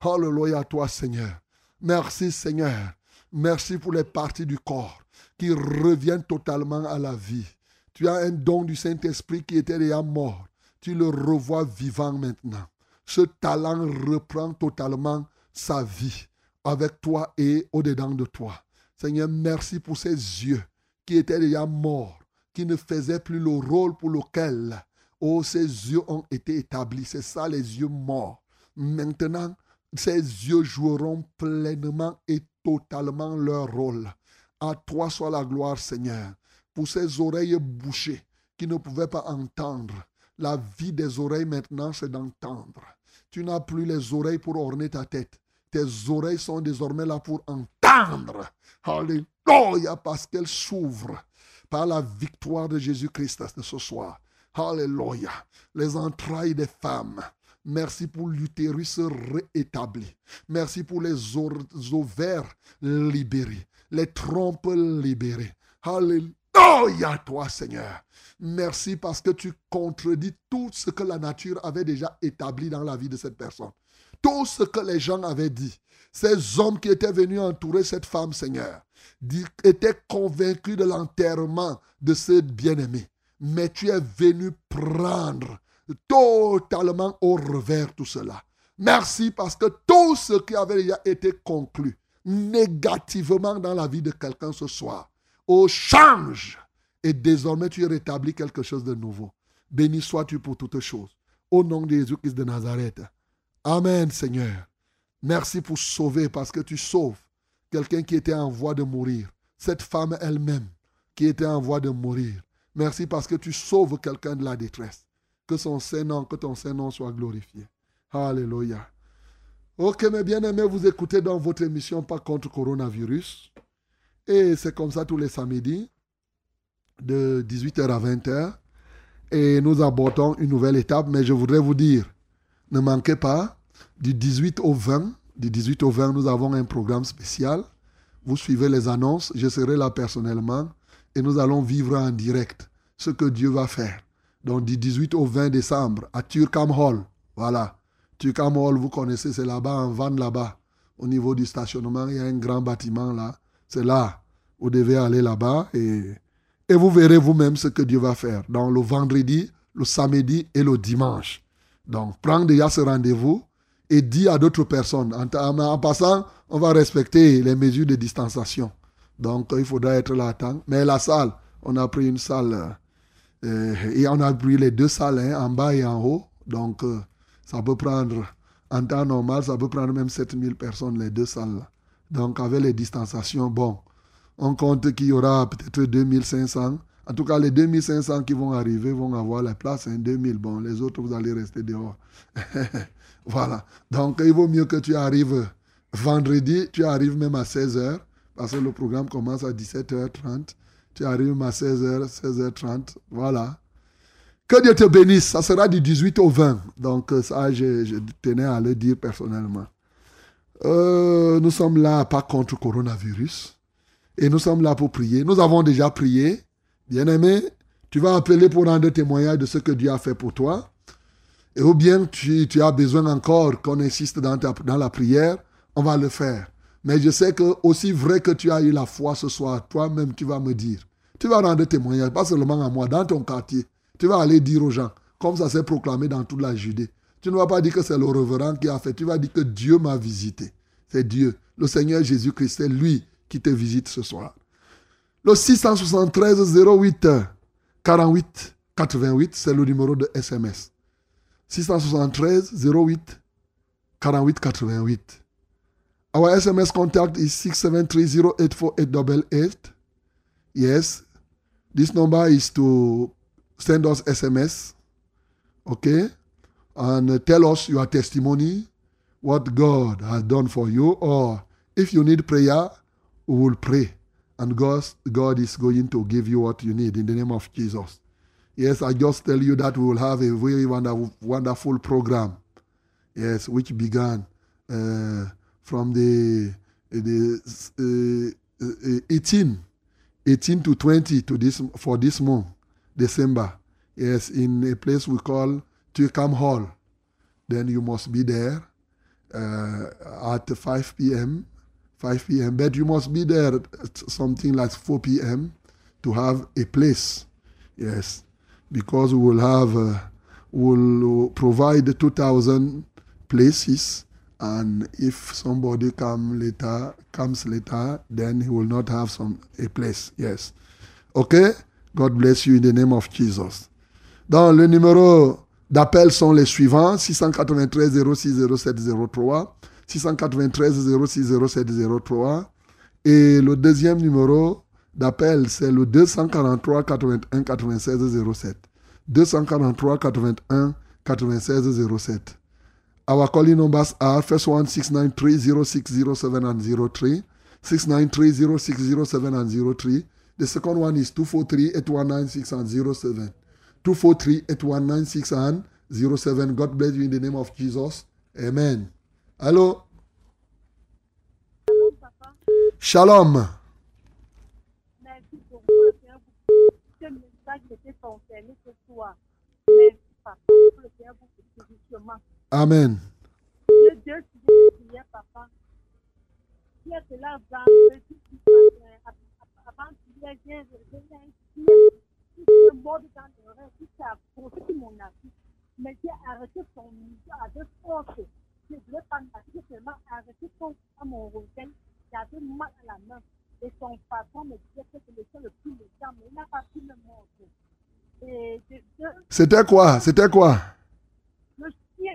Alléluia à toi Seigneur. Merci Seigneur. Merci pour les parties du corps qui reviennent totalement à la vie. Tu as un don du Saint-Esprit qui était déjà mort. Tu le revois vivant maintenant. Ce talent reprend totalement sa vie avec toi et au-dedans de toi. Seigneur, merci pour ces yeux qui étaient déjà morts, qui ne faisaient plus le rôle pour lequel, oh, ces yeux ont été établis. C'est ça, les yeux morts. Maintenant, ces yeux joueront pleinement et totalement leur rôle. À toi soit la gloire, Seigneur, pour ces oreilles bouchées qui ne pouvaient pas entendre. La vie des oreilles maintenant, c'est d'entendre. Tu n'as plus les oreilles pour orner ta tête. Tes oreilles sont désormais là pour entendre. Alléluia, parce qu'elles s'ouvrent par la victoire de Jésus-Christ de ce soir. Alléluia. Les entrailles des femmes. Merci pour l'utérus réétabli. Merci pour les ovaires libérés, les trompes libérées. Alléluia, toi, Seigneur. Merci parce que tu contredis tout ce que la nature avait déjà établi dans la vie de cette personne. Tout ce que les gens avaient dit. Ces hommes qui étaient venus entourer cette femme, Seigneur, étaient convaincus de l'enterrement de ce bien-aimé. Mais tu es venu prendre totalement au revers tout cela. Merci parce que tout ce qui avait été conclu négativement dans la vie de quelqu'un ce soir, au change. Et désormais, tu rétablis quelque chose de nouveau. Béni sois-tu pour toutes choses. Au nom de Jésus-Christ de Nazareth. Amen, Seigneur. Merci pour sauver parce que tu sauves quelqu'un qui était en voie de mourir. Cette femme elle-même qui était en voie de mourir. Merci parce que tu sauves quelqu'un de la détresse. Que son Saint-Nom, que ton Saint-Nom soit glorifié. Alléluia. Ok, mes bien-aimés, vous écoutez dans votre émission Pas contre coronavirus. Et c'est comme ça tous les samedis, de 18h à 20h. Et nous abordons une nouvelle étape, mais je voudrais vous dire, ne manquez pas, du 18 au 20, du 18 au 20, nous avons un programme spécial. Vous suivez les annonces, je serai là personnellement et nous allons vivre en direct ce que Dieu va faire. Donc du 18 au 20 décembre à Turkam Hall. Voilà. Turkam Hall, vous connaissez, c'est là-bas, en van là-bas. Au niveau du stationnement, il y a un grand bâtiment là. C'est là. Vous devez aller là-bas et, et vous verrez vous-même ce que Dieu va faire. Donc le vendredi, le samedi et le dimanche. Donc prends déjà ce rendez-vous et dis à d'autres personnes. En passant, on va respecter les mesures de distanciation. Donc, il faudra être là à temps. Mais la salle, on a pris une salle euh, et on a pris les deux salles, hein, en bas et en haut. Donc, euh, ça peut prendre, en temps normal, ça peut prendre même 7000 personnes, les deux salles. Donc, avec les distanciations, bon, on compte qu'il y aura peut-être 2500. En tout cas, les 2500 qui vont arriver vont avoir la place, hein, 2000. Bon, les autres, vous allez rester dehors. voilà. Donc, il vaut mieux que tu arrives vendredi, tu arrives même à 16h, parce que le programme commence à 17h30. Tu arrives à 16h, 16h30. Voilà. Que Dieu te bénisse. Ça sera du 18 au 20. Donc, euh, ça, je, tenais à le dire personnellement. Euh, nous sommes là pas contre le coronavirus. Et nous sommes là pour prier. Nous avons déjà prié. Bien-aimé, tu vas appeler pour rendre témoignage de ce que Dieu a fait pour toi. Et ou bien tu, as besoin encore qu'on insiste dans la prière, on va le faire. Mais je sais que aussi vrai que tu as eu la foi ce soir, toi-même tu vas me dire. Tu vas rendre témoignage, pas seulement à moi, dans ton quartier. Tu vas aller dire aux gens, comme ça s'est proclamé dans toute la Judée. Tu ne vas pas dire que c'est le reverend qui a fait, tu vas dire que Dieu m'a visité. C'est Dieu. Le Seigneur Jésus-Christ, c'est lui qui te visite ce soir. Le 673 08 48 88, c'est le numéro de SMS. 673 08 48 88. Our SMS contact is 673084888. Yes. This number is to send us SMS. Okay? And uh, tell us your testimony, what God has done for you, or if you need prayer, we will pray. And God, God is going to give you what you need in the name of Jesus. Yes, I just tell you that we will have a very wonderful, wonderful program. Yes, which began uh, from the the uh, uh, 18, 18 to 20 to this for this month, December. Yes, in a place we call Turkam Hall. Then you must be there uh, at 5 p.m. 5 p.m. But you must be there at something like 4 p.m. to have a place. Yes, because we will have, uh, will provide 2,000 places, and if somebody come later, comes later, then he will not have some a place. Yes. Okay? God bless you in the name of Jesus. Dans le numéro d'appel sont les suivants 693 06 07 03, 693 06 07 03 et le deuxième numéro d'appel c'est le 243 81 96 07. 243 81 96 07. Our calling numbers are first one 693 0607 and 03, 693 0607 and 03. The second one is 243 8196 and 07. 243 8196 and 07. God bless you in the name of Jesus. Amen. Allô? Shalom. Merci pour le Seigneur pour ce message qui était concerné ce soir. Merci, papa, pour le Seigneur pour ce positionnement. Amen. Dieu, Dieu, tu veux prier, papa. Qui est cela vendredi qui avant hier, j'ai réveillé un qui se mord dans l'oreille, qui s'est approché de mon appui. Mais j'ai arrêté son museau avec force. Je ne voulais pas m'arrêter, seulement arrêter son à mon réveil. J'avais mal à la main. Et son patron me disait que c'était le plus méchant, mais il n'a pas pu me je, C'était quoi? C'était quoi? le chien,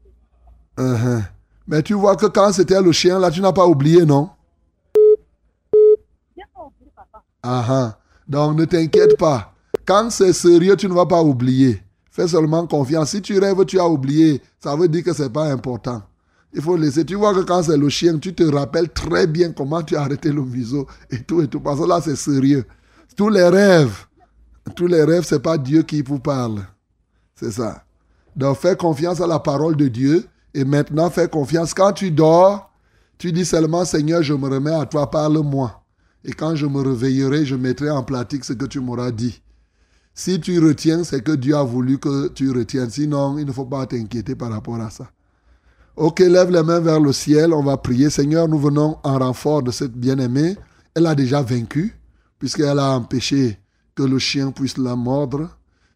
Uh-huh. Mais tu vois que quand c'était le chien, là, tu n'as pas oublié, non? Ah ah. Donc ne t'inquiète pas. Quand c'est sérieux, tu ne vas pas oublier. Fais seulement confiance. Si tu rêves, tu as oublié, ça veut dire que c'est pas important. Il faut laisser. Tu vois que quand c'est le chien, tu te rappelles très bien comment tu as arrêté le museau et tout et tout. Parce que là, c'est sérieux. Tous les rêves, tous les rêves, c'est pas Dieu qui vous parle. C'est ça. Donc fais confiance à la parole de Dieu. Et maintenant, fais confiance. Quand tu dors, tu dis seulement, Seigneur, je me remets à toi, parle-moi. Et quand je me réveillerai, je mettrai en pratique ce que tu m'auras dit. Si tu retiens, c'est que Dieu a voulu que tu retiennes. Sinon, il ne faut pas t'inquiéter par rapport à ça. Ok, lève les mains vers le ciel. On va prier. Seigneur, nous venons en renfort de cette bien-aimée. Elle a déjà vaincu, puisqu'elle a empêché que le chien puisse la mordre.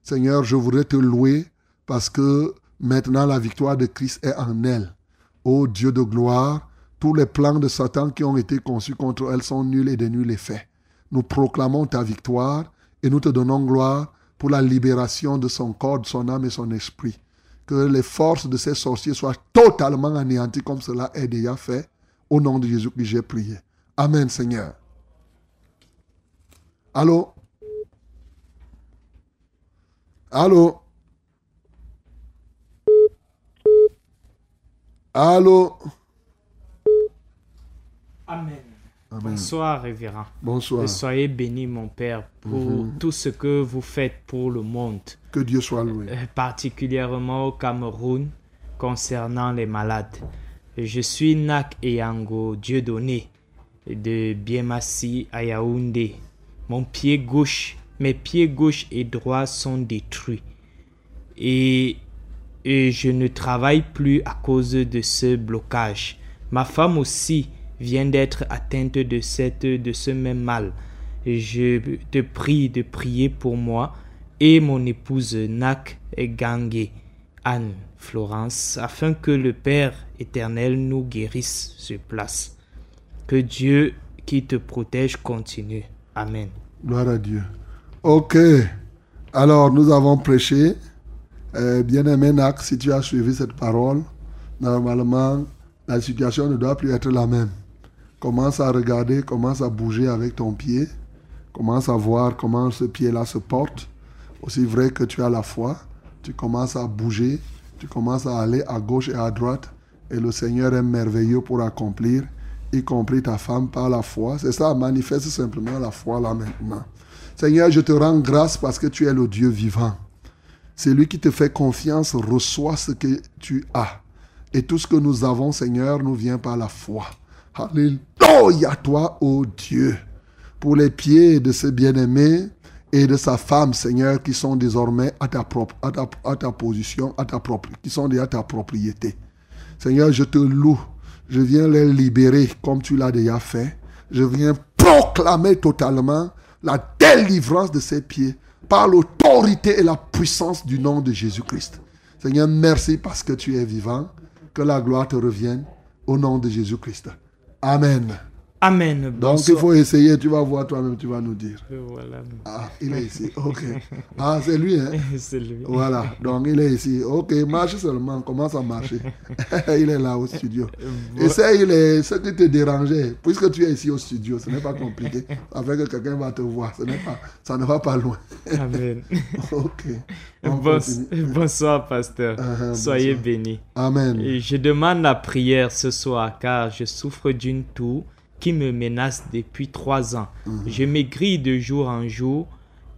Seigneur, je voudrais te louer parce que maintenant la victoire de Christ est en elle. Ô Dieu de gloire, tous les plans de Satan qui ont été conçus contre elle sont nuls et de nul effet. Nous proclamons ta victoire et nous te donnons gloire pour la libération de son corps, de son âme et son esprit. Que les forces de ces sorciers soient totalement anéanties comme cela est déjà fait. Au nom de Jésus que j'ai prié. Amen, Seigneur. Allô? Allô? Allô? Amen. Amen. Bonsoir, révérend. Bonsoir. Et soyez bénis, mon Père, pour tout ce que vous faites pour le monde, Que Dieu soit loué. euh, particulièrement au Cameroun, concernant les malades. Je suis Nak Eyango Dieudonné de Biemassi à Yaoundé. Mon pied gauche, mes pieds gauche et droit sont détruits. Et, et je ne travaille plus à cause de ce blocage. Ma femme aussi vient d'être atteinte de, cette, de ce même mal. Je te prie de prier pour moi et mon épouse Nak Gangé, Anne Florence, afin que le Père éternel nous guérisse sur place. Que Dieu qui te protège continue. Amen. Gloire à Dieu. Ok. Alors, nous avons prêché. Euh, Bien-aimé Nak, si tu as suivi cette parole, normalement, la situation ne doit plus être la même. Commence à regarder, commence à bouger avec ton pied. Commence à voir comment ce pied-là se porte. Aussi vrai que tu as la foi, tu commences à bouger, tu commences à aller à gauche et à droite. Et le Seigneur est merveilleux pour accomplir, y compris ta femme par la foi. C'est ça, manifeste simplement la foi là maintenant. Seigneur, je te rends grâce parce que tu es le Dieu vivant. Celui qui te fait confiance reçoit ce que tu as. Et tout ce que nous avons, Seigneur, nous vient par la foi. Alléluia, toi, ô Dieu, pour les pieds de ce bien-aimé et de sa femme, Seigneur, qui sont désormais à ta, propre, à ta, à ta position, à ta propre, qui sont déjà ta propriété. Seigneur, je te loue. Je viens les libérer comme tu l'as déjà fait. Je viens proclamer totalement la délivrance de ses pieds par l'autorité et la puissance du nom de Jésus-Christ. Seigneur, merci parce que tu es vivant. Que la gloire te revienne au nom de Jésus-Christ. Amen. Amen. Donc il faut essayer, tu vas voir toi-même, tu vas nous dire. Voilà. Ah, il est ici. Ok. Ah, c'est lui, hein? C'est lui. Voilà, donc il est ici. Ok, marche seulement, commence à marcher. il est là au studio. Essaye les, ce qui te dérangeait. Puisque tu es ici au studio, ce n'est pas compliqué. Avec que quelqu'un va te voir, ce n'est pas, ça ne va pas loin. Amen. ok. Bonsoir, pasteur. Uh-huh, Soyez bonsoir. bénis. Amen. Je demande la prière ce soir car je souffre d'une toux qui me menace depuis trois ans. Je maigris de jour en jour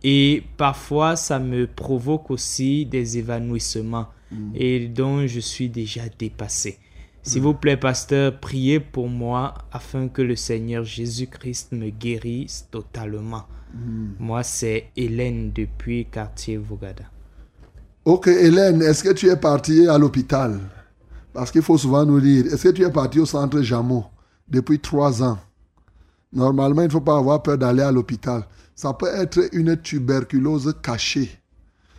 et parfois ça me provoque aussi des évanouissements et dont je suis déjà dépassé. S'il vous plaît, pasteur, priez pour moi afin que le Seigneur Jésus-Christ me guérisse totalement. Moi, c'est Hélène depuis quartier Vogada. Ok, Hélène, est-ce que tu es partie à l'hôpital? Parce qu'il faut souvent nous dire, est-ce que tu es partie au centre Jameau depuis trois ans Normalement, il ne faut pas avoir peur d'aller à l'hôpital. Ça peut être une tuberculose cachée.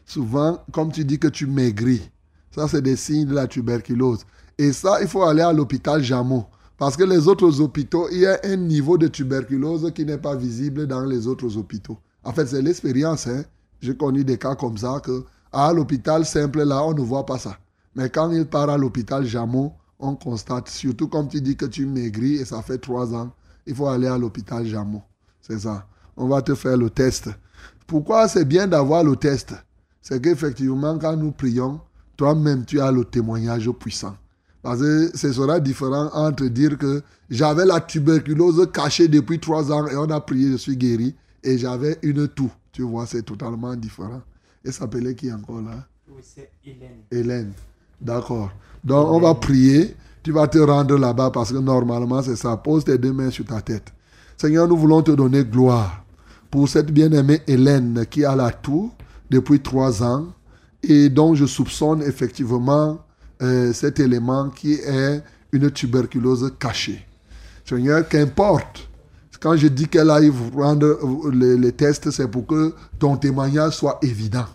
Souvent, comme tu dis que tu maigris, ça c'est des signes de la tuberculose. Et ça, il faut aller à l'hôpital Jameau. Parce que les autres hôpitaux, il y a un niveau de tuberculose qui n'est pas visible dans les autres hôpitaux. En fait, c'est l'expérience. Hein. J'ai connu des cas comme ça que à l'hôpital simple, là, on ne voit pas ça. Mais quand il part à l'hôpital Jameau, on constate, surtout comme tu dis que tu maigris et ça fait trois ans, il faut aller à l'hôpital Jameau. C'est ça. On va te faire le test. Pourquoi c'est bien d'avoir le test? C'est qu'effectivement, quand nous prions, toi-même, tu as le témoignage puissant. Parce que ce sera différent entre dire que j'avais la tuberculose cachée depuis trois ans et on a prié, je suis guéri, et j'avais une toux. Tu vois, c'est totalement différent. Et s'appelait qui encore là? Oui, c'est Hélène. Hélène. D'accord. Donc, on va prier. Tu vas te rendre là-bas parce que normalement, c'est ça. Pose tes deux mains sur ta tête. Seigneur, nous voulons te donner gloire pour cette bien-aimée Hélène qui a la toux depuis trois ans et dont je soupçonne effectivement euh, cet élément qui est une tuberculose cachée. Seigneur, qu'importe. Quand je dis qu'elle aille les, les tests, c'est pour que ton témoignage soit évident.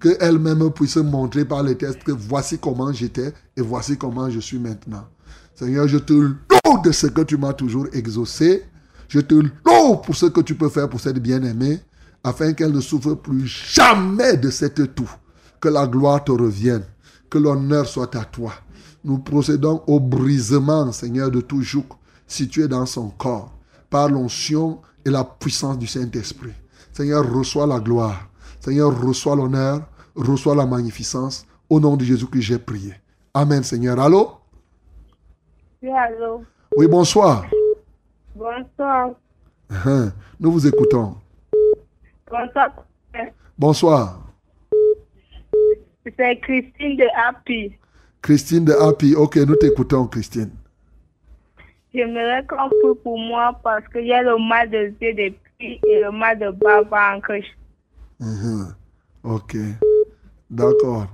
Qu'elle-même puisse montrer par les tests que voici comment j'étais et voici comment je suis maintenant. Seigneur, je te loue de ce que tu m'as toujours exaucé. Je te loue pour ce que tu peux faire pour cette bien-aimée, afin qu'elle ne souffre plus jamais de cette toux. Que la gloire te revienne, que l'honneur soit à toi. Nous procédons au brisement, Seigneur, de tout joug situé dans son corps, par l'onction et la puissance du Saint-Esprit. Seigneur, reçois la gloire. Seigneur, reçois l'honneur, reçois la magnificence. Au nom de Jésus que j'ai prié. Amen, Seigneur. Allô? Oui, allô? Oui, bonsoir. Bonsoir. Hein, Nous vous écoutons. Bonsoir. Bonsoir. C'est Christine de Happy. Christine de Happy. Ok, nous t'écoutons, Christine. J'aimerais qu'on prie pour moi parce qu'il y a le mal de yeux depuis et le mal de bas-ventre. Mhm. Ok. D'accord.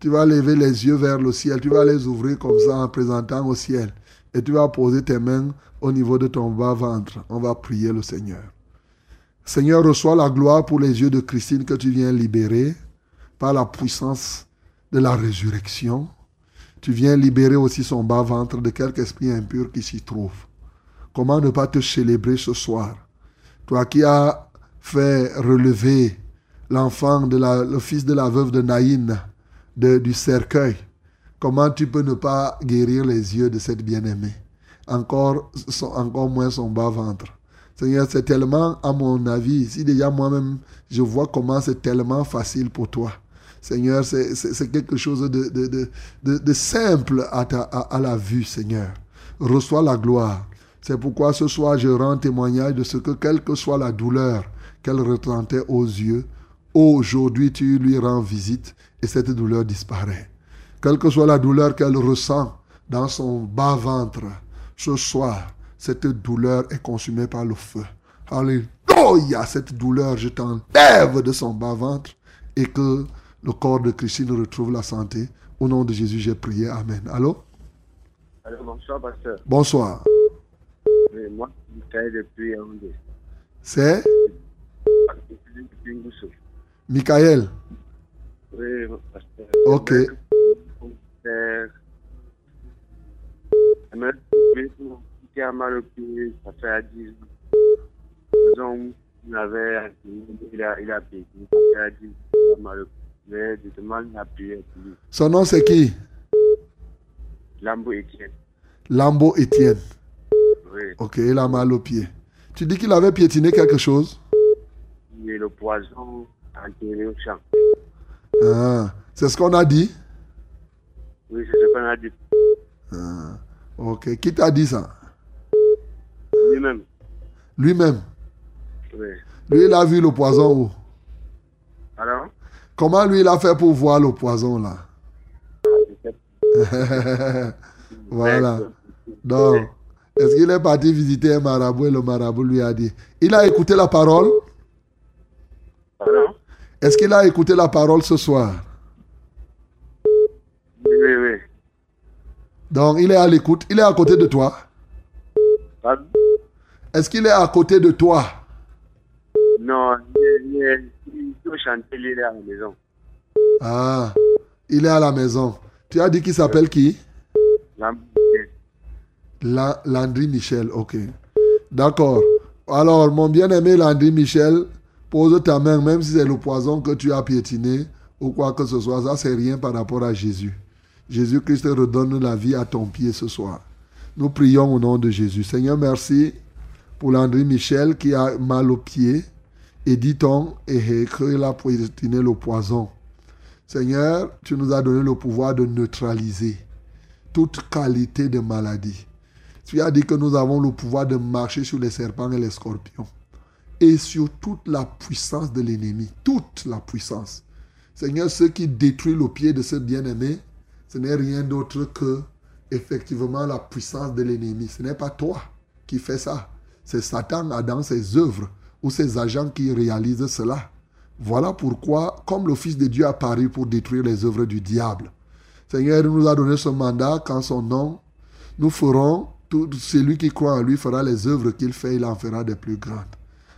Tu vas lever les yeux vers le ciel. Tu vas les ouvrir comme ça en présentant au ciel. Et tu vas poser tes mains au niveau de ton bas-ventre. On va prier le Seigneur. Seigneur, reçois la gloire pour les yeux de Christine que tu viens libérer par la puissance de la résurrection. Tu viens libérer aussi son bas-ventre de quelque esprit impur qui s'y trouve. Comment ne pas te célébrer ce soir? Toi qui as fait relever l'enfant, de la, le fils de la veuve de Naïn de- du cercueil, comment tu peux ne pas guérir les yeux de cette bien-aimée? Encore, encore moins son bas-ventre. Seigneur, c'est tellement, à mon avis, si déjà moi-même, je vois comment c'est tellement facile pour toi. Seigneur, c'est quelque chose de, de, de, de- simple à, ta- à, à la vue, Seigneur. Reçois la gloire. C'est pourquoi ce soir, je rends témoignage de ce que, quelle que soit la douleur qu'elle ressentait aux yeux, aujourd'hui, tu lui rends visite et cette douleur disparaît. Quelle que soit la douleur qu'elle ressent dans son bas-ventre, ce soir, cette douleur est consumée par le feu. Alléluia, cette douleur, je t'enlève de son bas-ventre et que le corps de Christine retrouve la santé. Au nom de Jésus, j'ai prié. Amen. Allô? Alors, bonsoir, pasteur. Bonsoir. Oui, moi, depuis Yaoundé. C'est? Depuis Ngoussou. Michael. Oui, pasteur. Ok. Qui a mal pied, ça fait à 10 ans. Il avait, il a, il a payé, ça fait à 10 ans, il a mal pied. Mais la prière pour lui. Son nom, c'est qui? Lambo Etienne. Lambo Étienne. Oui, Ok, il a mal au pied. Tu dis qu'il avait piétiné quelque chose? il est le poison enterré au champ. Ah, c'est ce qu'on a dit? Oui, c'est ce qu'on a dit Ah, ok. Qui t'a dit ça? lui-même. Lui-même? Oui. Lui, il a vu le poison où? Alors, Comment lui, il a fait pour voir le poison là? voilà. Donc, est-ce qu'il est parti visiter un marabout et le marabout lui a dit? Il a écouté la parole? Est-ce qu'il a écouté la parole ce soir? Oui, oui, oui. Donc, il est à l'écoute. Il est à côté de toi. Pardon? Est-ce qu'il est à côté de toi? Non, il est, il est, il peut chanter, il est à la maison. Ah, il est à la maison. Tu as dit qu'il s'appelle qui? La- Landry Michel, ok. D'accord. Alors, mon bien-aimé Landry Michel, pose ta main, même si c'est le poison que tu as piétiné ou quoi que ce soit, ça c'est rien par rapport à Jésus. Jésus-Christ redonne la vie à ton pied ce soir. Nous prions au nom de Jésus. Seigneur, merci pour Landry Michel qui a mal au pied et dit-on et qu'il a piétiné le poison. Seigneur, tu nous as donné le pouvoir de neutraliser toute qualité de maladie. Tu as dit que nous avons le pouvoir de marcher sur les serpents et les scorpions et sur toute la puissance de l'ennemi, toute la puissance. Seigneur, ce qui détruit le pied de ce bien-aimé, ce n'est rien d'autre que effectivement la puissance de l'ennemi. Ce n'est pas toi qui fais ça. C'est Satan dans ses œuvres ou ses agents qui réalisent cela. Voilà pourquoi, comme le Fils de Dieu a paru pour détruire les œuvres du diable, Seigneur il nous a donné ce mandat qu'en son nom, nous ferons, tout celui qui croit en lui fera les œuvres qu'il fait, il en fera des plus grandes.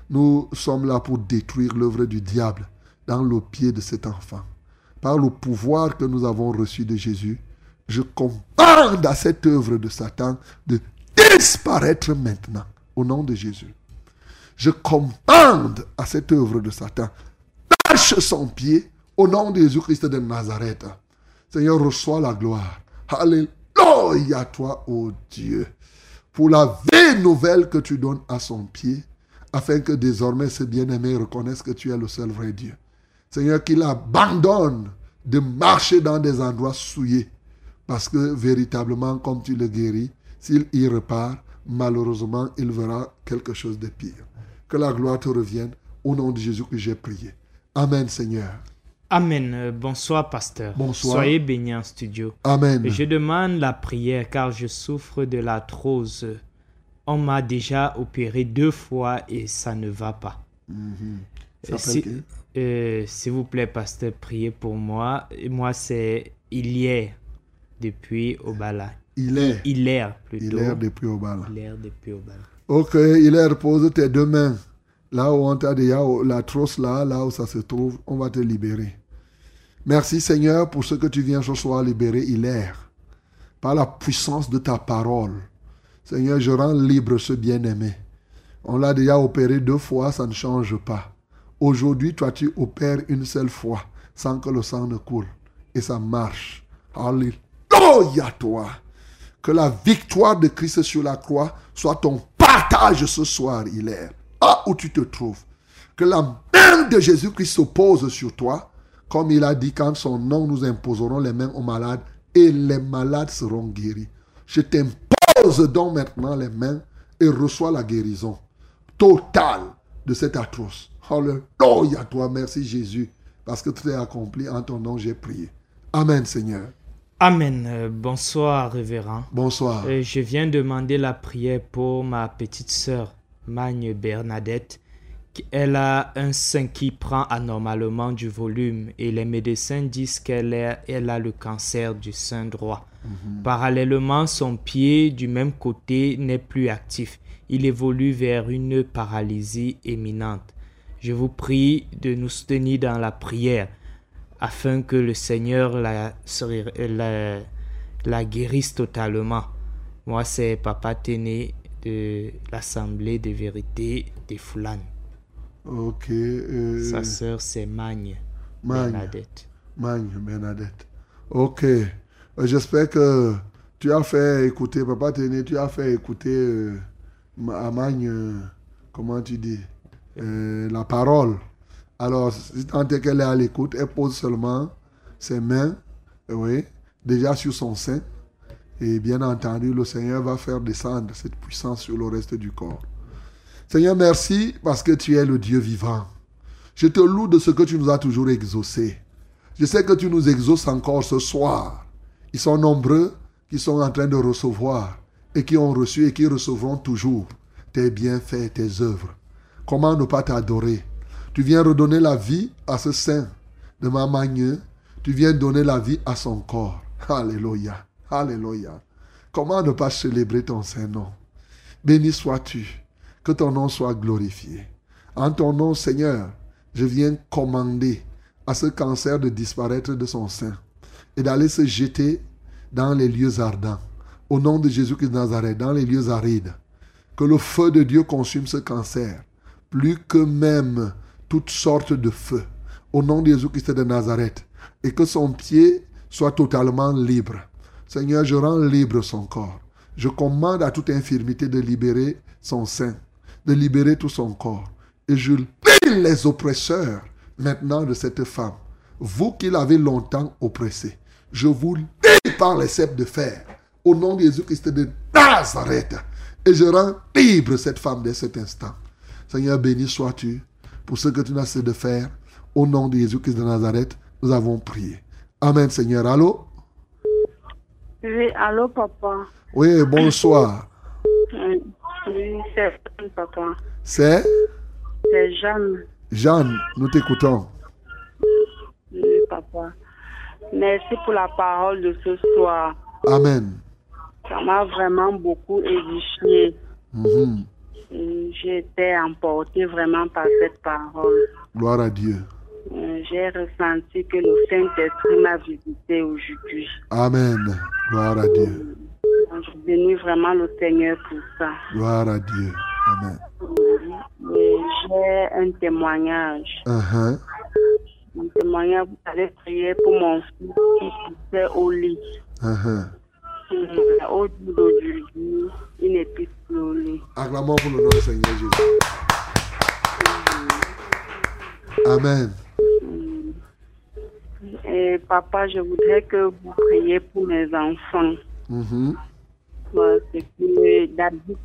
Nous sommes là pour détruire l'œuvre du diable dans le pied de cet enfant. Par le pouvoir que nous avons reçu de Jésus, je commande à cette œuvre de Satan de disparaître maintenant, au nom de Jésus. Je commande à cette œuvre de Satan, lâche son pied au nom de Jésus-Christ de Nazareth. Seigneur, reçois la gloire. Alléluia à toi, ô Dieu, pour la vie nouvelle que tu donnes à son pied, afin que désormais ce bien-aimé reconnaisse que tu es le seul vrai Dieu. Seigneur, qu'il abandonne de marcher dans des endroits souillés, parce que véritablement, comme tu le guéris, s'il y repart, malheureusement, il verra quelque chose de pire. Que la gloire te revienne, au nom de Jésus que j'ai prié. Amen, Seigneur. Amen. Euh, Bonsoir, pasteur. Bonsoir. Soyez bénis en studio. Amen. Je demande la prière car je souffre de l'arthrose. On m'a déjà opéré deux fois et ça ne va pas. Mhm. Euh, euh, S'il vous plaît, pasteur, priez pour moi. Et Moi, c'est hier depuis Obala. Il est. Hilaire, plutôt. Il est depuis bal. Hilaire depuis Obala. Ok, il est repose tes deux mains. Là où on t'a déjà, la trousse là, là où ça se trouve, on va te libérer. Merci Seigneur pour ce que tu viens ce soir libérer Hilaire. Par la puissance de ta parole. Seigneur, je rends libre ce bien-aimé. On l'a déjà opéré deux fois, ça ne change pas. Aujourd'hui, toi, tu opères une seule fois sans que le sang ne coule. Et ça marche. Alléluia, toi. Que la victoire de Christ sur la croix soit ton partage ce soir, Hilaire. Ah, où tu te trouves. Que la main de Jésus-Christ s'oppose sur toi. Comme il a dit, quand son nom, nous imposerons les mains aux malades et les malades seront guéris. Je t'impose donc maintenant les mains et reçois la guérison totale de cette atroce. Alléluia, toi, merci Jésus, parce que tout est accompli en ton nom, j'ai prié. Amen, Seigneur. Amen. Euh, bonsoir, révérend. Bonsoir. Euh, je viens demander la prière pour ma petite sœur, Magne Bernadette. Elle a un sein qui prend anormalement du volume et les médecins disent qu'elle elle a le cancer du sein droit. Parallèlement, son pied du même côté n'est plus actif. Il évolue vers une paralysie éminente. Je vous prie de nous soutenir dans la prière afin que le Seigneur la, la, la guérisse totalement. Moi, c'est Papa Téné de l'Assemblée de vérité des Foulanes. Ok. euh, Sa sœur, c'est Magne Magne. Bernadette. Magne Bernadette. Ok. Euh, J'espère que tu as fait écouter, Papa Téné, tu as fait écouter euh, à euh, comment tu dis, euh, la parole. Alors, tant qu'elle est à l'écoute, elle pose seulement ses mains, oui, déjà sur son sein. Et bien entendu, le Seigneur va faire descendre cette puissance sur le reste du corps. Seigneur, merci parce que tu es le Dieu vivant. Je te loue de ce que tu nous as toujours exaucé. Je sais que tu nous exauces encore ce soir. Ils sont nombreux qui sont en train de recevoir et qui ont reçu et qui recevront toujours tes bienfaits, tes œuvres. Comment ne pas t'adorer? Tu viens redonner la vie à ce sein de ma magne. Tu viens donner la vie à son corps. Alléluia. Alléluia. Comment ne pas célébrer ton Saint-Nom Béni sois-tu. Que ton nom soit glorifié. En ton nom, Seigneur, je viens commander à ce cancer de disparaître de son sein et d'aller se jeter dans les lieux ardents. Au nom de Jésus-Christ de Nazareth, dans les lieux arides. Que le feu de Dieu consume ce cancer, plus que même toutes sortes de feux. Au nom de Jésus-Christ de Nazareth. Et que son pied soit totalement libre. Seigneur, je rends libre son corps. Je commande à toute infirmité de libérer son sein, de libérer tout son corps. Et je les oppresseurs maintenant de cette femme. Vous qui l'avez longtemps oppressée, je vous lis par les cèpes de fer. Au nom de Jésus-Christ de Nazareth. Et je rends libre cette femme dès cet instant. Seigneur, béni sois-tu pour ce que tu n'as cessé de faire. Au nom de Jésus-Christ de Nazareth, nous avons prié. Amen, Seigneur. Allô? Oui, allô, papa. Oui, bonsoir. Oui, c'est Jeanne, papa. C'est? C'est Jeanne. Jeanne, nous t'écoutons. Oui, papa. Merci pour la parole de ce soir. Amen. Ça m'a vraiment beaucoup édifié. Mhm. Et J'ai été emportée vraiment par cette parole. Gloire à Dieu. Euh, J'ai ressenti que le Saint-Esprit m'a visité aujourd'hui. Amen. Gloire à Dieu. Je bénis vraiment le Seigneur pour ça. Gloire à Dieu. Amen. J'ai un témoignage. Uh-huh. Mon témoignage, vous avez prié pour mon fils qui poussait au lit. Uh-huh. Et Au jour d'aujourd'hui, il n'est plus le lit. Acclamons pour le nom du Seigneur Jésus. Amen. Et papa, je voudrais que vous priez pour mes enfants. Mhm. Parce que David,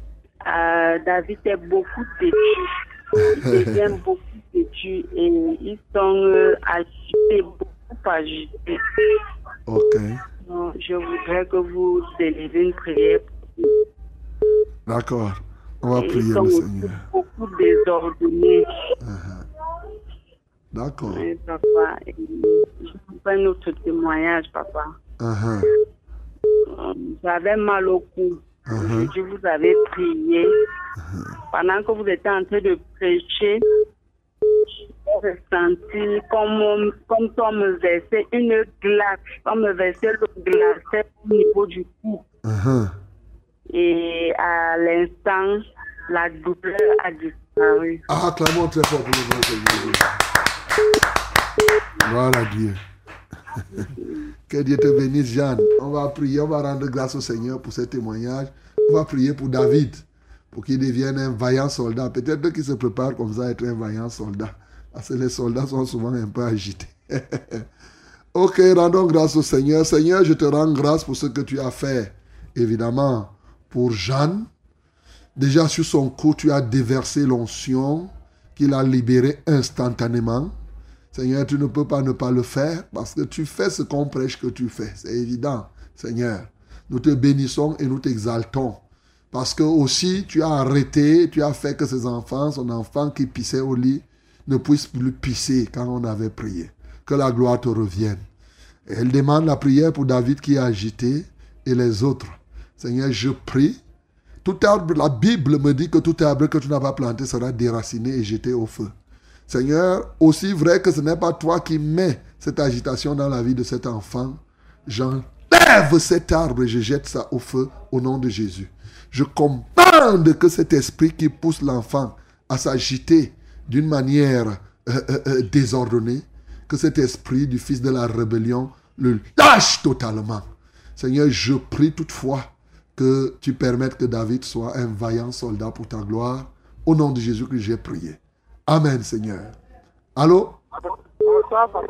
euh, David est beaucoup têtu. Il devient beaucoup têtu et ils sont euh, agités, beaucoup agités. Ok. Donc, je voudrais que vous élevez une prière. D'accord. On va Et prier ils sont le Seigneur. beaucoup désordonnés. D'accord. Oui, papa. Et Je vous fais un autre témoignage, papa. Uh-huh. Euh, J'avais mal au cou. Uh-huh. Aujourd'hui, vous avez prié. Pendant que vous étiez en train de prêcher, j'ai ressenti comme, on- comme si on me versait une glace. On me versait l'eau glacée au niveau du cou. Uh-huh. Et à l'instant, la douleur a disparu. Ah, acclamons très fort pour le nom du Seigneur Jésus. Gloire à Dieu. que Dieu te bénisse, Jeanne. On va prier, on va rendre grâce au Seigneur pour ce témoignage. On va prier pour David, pour qu'il devienne un vaillant soldat. Peut-être qu'il se prépare comme ça à être un vaillant soldat. Parce que les soldats sont souvent un peu agités. ok, rendons grâce au Seigneur. Seigneur, je te rends grâce pour ce que tu as fait. Évidemment, pour Jeanne. Déjà sur son cou, tu as déversé l'onction qu'il a libéré instantanément. Seigneur, tu ne peux pas ne pas le faire parce que tu fais ce qu'on prêche que tu fais. C'est évident, Seigneur. Nous te bénissons et nous t'exaltons. Parce que aussi, tu as arrêté, tu as fait que ces enfants, son enfant qui pissait au lit, ne puisse plus pisser quand on avait prié. Que la gloire te revienne. Elle demande la prière pour David qui est agité et les autres. Seigneur, je prie. Tout arbre, la Bible me dit que tout arbre que tu n'as pas planté sera déraciné et jeté au feu. Seigneur, aussi vrai que ce n'est pas toi qui mets cette agitation dans la vie de cet enfant, j'enlève cet arbre et je jette ça au feu au nom de Jésus. Je commande que cet esprit qui pousse l'enfant à s'agiter d'une manière euh, euh, euh, désordonnée, que cet esprit du fils de la rébellion le lâche totalement. Seigneur, je prie toutefois que tu permettes que David soit un vaillant soldat pour ta gloire. Au nom de Jésus que j'ai prié. Amen, Seigneur. Allô? Bonsoir, papa.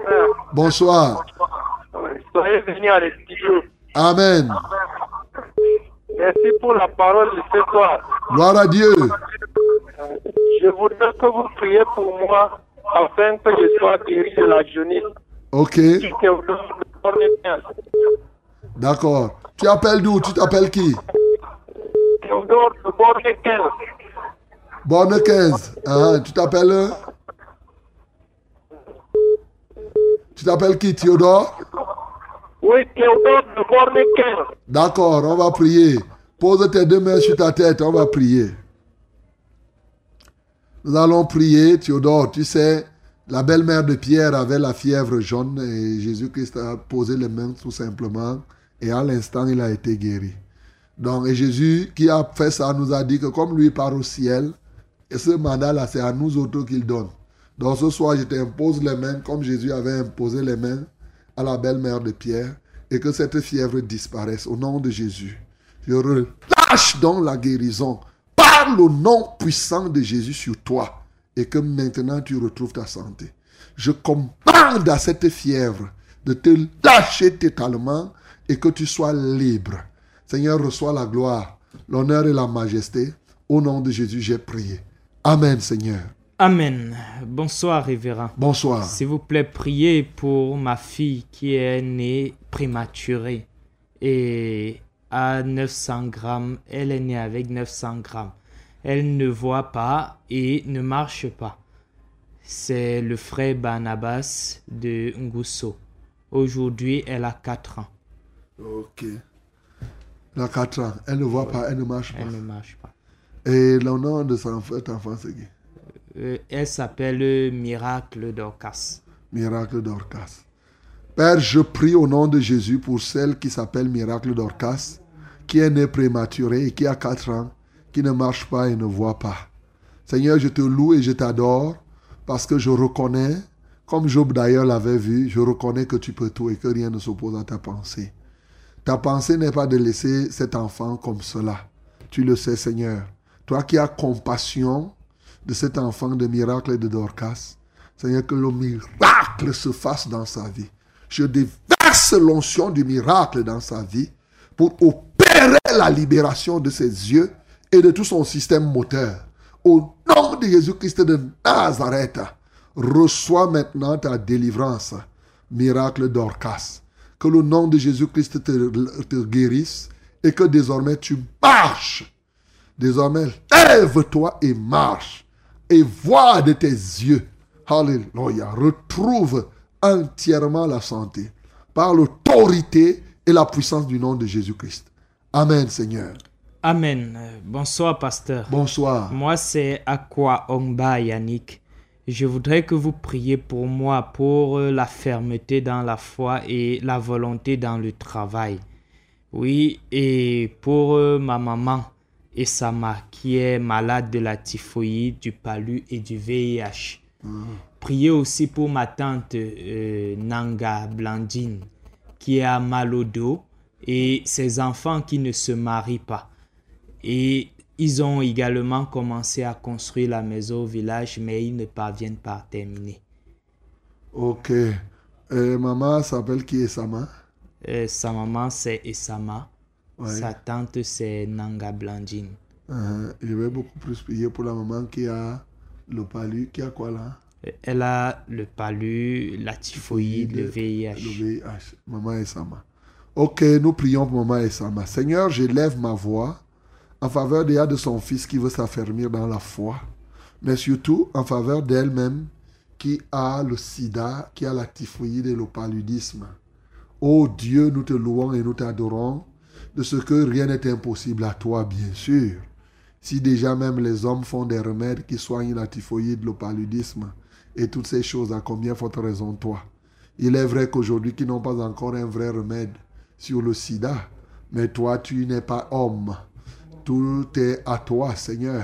Bonsoir. Soyez venus à l'étude. Amen. Merci pour la parole de ce soir. Gloire à Dieu. Je voudrais que vous priez pour moi afin que je sois guéri de la jaunisse. Ok. D'accord. Tu appelles d'où? Tu t'appelles qui? Théodore de Bordequel. Bonne 15. Ah, tu t'appelles? Tu t'appelles qui, Théodore? Oui, Théodore de Bordequel. D'accord, on va prier. Pose tes deux mains sur ta tête, on va prier. Nous allons prier, Théodore. Tu sais, la belle-mère de Pierre avait la fièvre jaune et Jésus-Christ a posé les mains tout simplement et à l'instant, il a été guéri. Donc, et Jésus qui a fait ça nous a dit que comme lui part au ciel, et ce mandat-là, c'est à nous autres qu'il donne. Donc ce soir, je t'impose les mains comme Jésus avait imposé les mains à la belle-mère de Pierre et que cette fièvre disparaisse au nom de Jésus. Je relâche donc la guérison par le nom puissant de Jésus sur toi et que maintenant tu retrouves ta santé. Je commande à cette fièvre de te lâcher totalement et que tu sois libre. Seigneur, reçois la gloire, l'honneur et la majesté. Au nom de Jésus, j'ai prié. Amen, Seigneur. Amen. Bonsoir, révérend. Bonsoir. S'il vous plaît, priez pour ma fille qui est née prématurée et à 900 grammes. Elle est née avec 900 grammes. Elle ne voit pas et ne marche pas. C'est le frère Barnabas de Ngusso. Aujourd'hui, elle a 4 ans. Ok. Elle a 4 ans. Elle ne voit pas, elle ne marche pas. Elle ne marche pas. Et le nom de son cet enfant, c'est qui? Euh, elle s'appelle Miracle Dorcas. Miracle Dorcas. Père, je prie au nom de Jésus pour celle qui s'appelle Miracle Dorcas, qui est née prématurée et qui a 4 ans, qui ne marche pas et ne voit pas. Seigneur, je te loue et je t'adore parce que je reconnais, comme Job d'ailleurs l'avait vu, je reconnais que tu peux tout et que rien ne s'oppose à ta pensée. Ta pensée n'est pas de laisser cet enfant comme cela. Tu le sais, Seigneur. Toi qui as compassion de cet enfant de miracle et de Dorcas, Seigneur, que le miracle se fasse dans sa vie. Je déverse l'onction du miracle dans sa vie pour opérer la libération de ses yeux et de tout son système moteur. Au nom de Jésus-Christ de Nazareth, reçois maintenant ta délivrance, miracle d'Orcas. Que le nom de Jésus-Christ te, te guérisse et que désormais tu marches. Désormais, lève-toi et marche et vois de tes yeux. Alléluia. Retrouve entièrement la santé par l'autorité et la puissance du nom de Jésus-Christ. Amen, Seigneur. Amen. Bonsoir, pasteur. Bonsoir. Moi, c'est Aqua Ongba Yannick. Je voudrais que vous priez pour moi, pour euh, la fermeté dans la foi et la volonté dans le travail. Oui, et pour euh, ma maman, Esama, qui est malade de la typhoïde, du palu et du VIH. Priez aussi pour ma tante euh, Nanga Blandine, qui a mal au dos, et ses enfants qui ne se marient pas. Et ils ont également commencé à construire la maison au village, mais ils ne parviennent pas à terminer. Ok. Euh, maman s'appelle qui est Sama Euh, sa maman, c'est Esama. Ouais. Sa tante, c'est Nanga Blandine. Uh-huh. Je vais beaucoup plus prier pour la maman qui a le palu. Qui a quoi là? Elle a le palu, la typhoïde, le VIH. Le VIH. Maman Esama. Ok, nous prions pour maman Esama. Seigneur, j'élève ma voix en faveur déjà de son fils qui veut s'affermir dans la foi, mais surtout en faveur d'elle-même qui a le sida, qui a la typhoïde et le paludisme. Ô Dieu, nous te louons et nous t'adorons de ce que rien n'est impossible à toi, bien sûr. Si déjà même les hommes font des remèdes qui soignent la typhoïde, le paludisme et toutes ces choses, à combien forte raison toi? Il est vrai qu'aujourd'hui, qu'ils n'ont pas encore un vrai remède sur le sida, mais toi, tu n'es pas homme. Tout est à toi, Seigneur,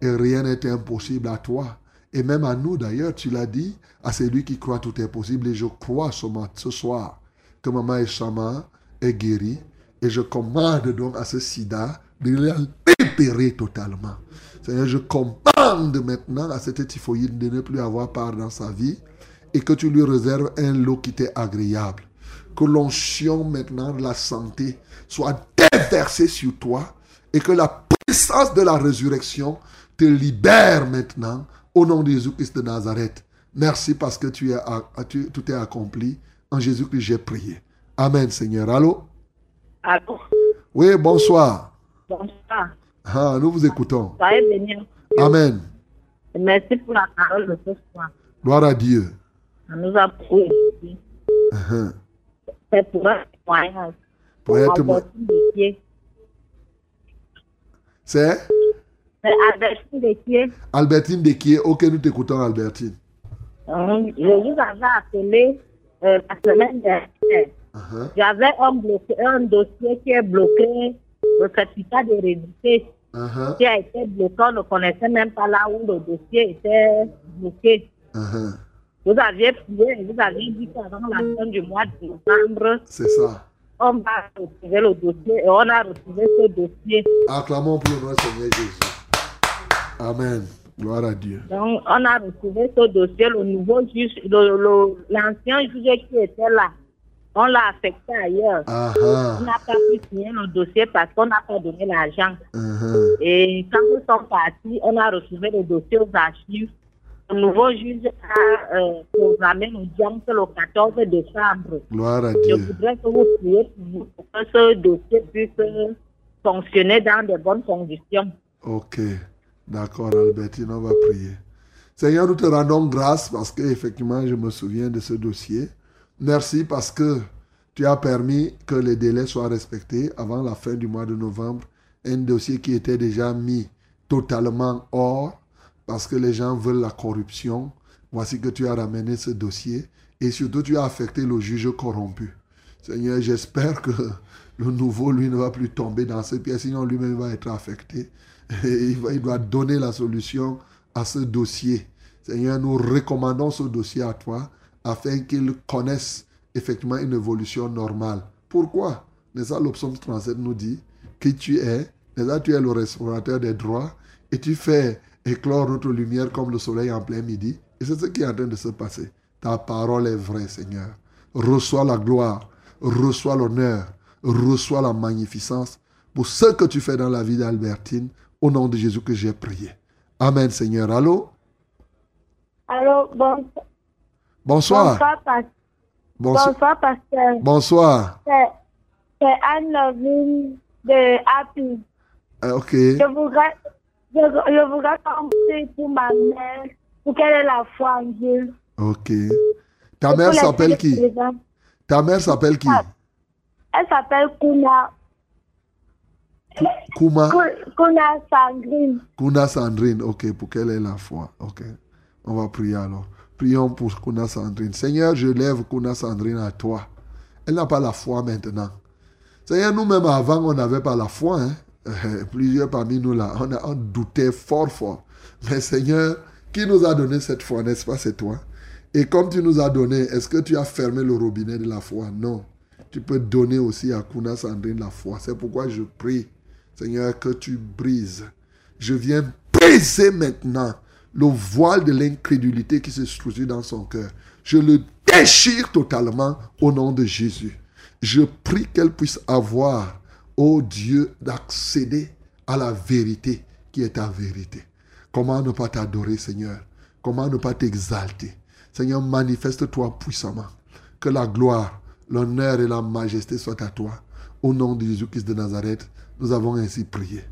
et rien n'est impossible à toi. Et même à nous, d'ailleurs, tu l'as dit, à celui qui croit, tout est possible. Et je crois ce soir que Maman Eshama est guérie. Et je commande donc à ce sida de la totalement. Seigneur, je commande maintenant à cette typhoïde de ne plus avoir part dans sa vie et que tu lui réserves un lot qui t'est agréable. Que l'onction maintenant de la santé soit déversée sur toi et que la puissance de la résurrection te libère maintenant au nom de Jésus-Christ de Nazareth. Merci parce que tu- tout est accompli. En Jésus-Christ, j'ai prié. Amen, Seigneur. Allô? Allô, Oui, bonsoir. bonsoir. Ah, nous vous écoutons. Soyez bénis. Amen. Merci pour la parole de ce soir. Gloire à Dieu. On nous a prouvé ici. Uh-huh. C'est pour un témoignage. Pour un Dieu. C'est? Albertine Desquier. Albertine Desquier. Ok, nous t'écoutons, Albertine. Euh, Je vous avais appelé euh, la semaine dernière. Uh-huh. J'avais un, dossier qui est bloqué, le certificat d'hérédité Uh-huh. qui a été bloqué. On ne connaissait même pas là où le dossier était bloqué. Uh-huh. Vous aviez prié, vous aviez dit qu'avant la fin du mois de novembre, C'est ça. on va retrouver le dossier et on a retrouvé ce dossier. Acclamons pour le nom du Seigneur Jésus. Amen. Gloire à Dieu. Donc, on a retrouvé ce dossier, le nouveau juge, l'ancien juge qui était là. On l'a affecté ailleurs. Ah On n'a pas pu signer le dossier parce qu'on n'a pas donné l'argent. Et quand ils sont partis, on a retrouvé le dossier aux archives. Le nouveau juge a euh, programmé l'audience le 14 décembre. Gloire à Je Dieu. voudrais que vous priez pour nous que ce dossier puisse fonctionner dans de bonnes conditions. Ok. D'accord, Albertine, on va prier. Seigneur, nous te rendons grâce parce que effectivement, je me souviens de ce dossier. Merci parce que tu as permis que les délais soient respectés avant la fin du mois de novembre. Un dossier qui était déjà mis totalement hors parce que les gens veulent la corruption. Voici que tu as ramené ce dossier et surtout tu as affecté le juge corrompu. Seigneur, j'espère que le nouveau, lui, ne va plus tomber dans ce piège, sinon lui-même va être affecté. Il, il doit donner la solution à ce dossier. Seigneur, nous recommandons ce dossier à toi afin qu'il connaisse effectivement une évolution normale. Pourquoi? N'est-ce le psaume 37 nous dit qui tu es, n'est-ce tu es le restaurateur des droits et tu fais éclore notre lumière comme le soleil en plein midi. Et c'est ce qui est en train de se passer. Ta parole est vraie, Seigneur. Reçois la gloire, reçois l'honneur, reçois la magnificence pour ce que tu fais dans la vie d'Albertine. Au nom de Jésus que j'ai prié. Amen, Seigneur. Allô? Allô, bon, Bonsoir. bonsoir, pas- Bonsoir. bonsoir, pasteur. Bonsoir. C'est Anne-Lovine de Happy. Euh, ok. Je voudrais, je, je voudrais compter pour ma mère, pour qu'elle ait la foi en Dieu. Ok. Ta mère s'appelle qui? Ta mère s'appelle qui? Elle s'appelle Kuna, Kuma? Ku- Kuna Sandrine. Kuna Sandrine. Ok, pour qu'elle ait la foi. Ok. On va prier alors. Prions pour Kuna Sandrine. Seigneur, je lève Kuna Sandrine à toi. Elle n'a pas la foi maintenant. Seigneur, nous-mêmes avant, on n'avait pas la foi. hein. Euh, Plusieurs parmi nous là, on, a, on doutait fort, fort. Mais Seigneur, qui nous a donné cette foi, n'est-ce pas, c'est toi? Et comme tu nous as donné, est-ce que tu as fermé le robinet de la foi? Non. Tu peux donner aussi à Kuna Sandrine la foi. C'est pourquoi je prie, Seigneur, que tu brises. Je viens briser maintenant le voile de l'incrédulité qui se structure dans son cœur. Je le déchire totalement au nom de Jésus. Je prie qu'elle puisse avoir, ô Dieu, d'accéder à la vérité qui est ta vérité. Comment ne pas t'adorer, Seigneur? Comment ne pas t'exalter? Seigneur, manifeste-toi puissamment. Que la gloire, l'honneur et la majesté soient à toi. Au nom de Jésus-Christ de Nazareth, nous avons ainsi prié.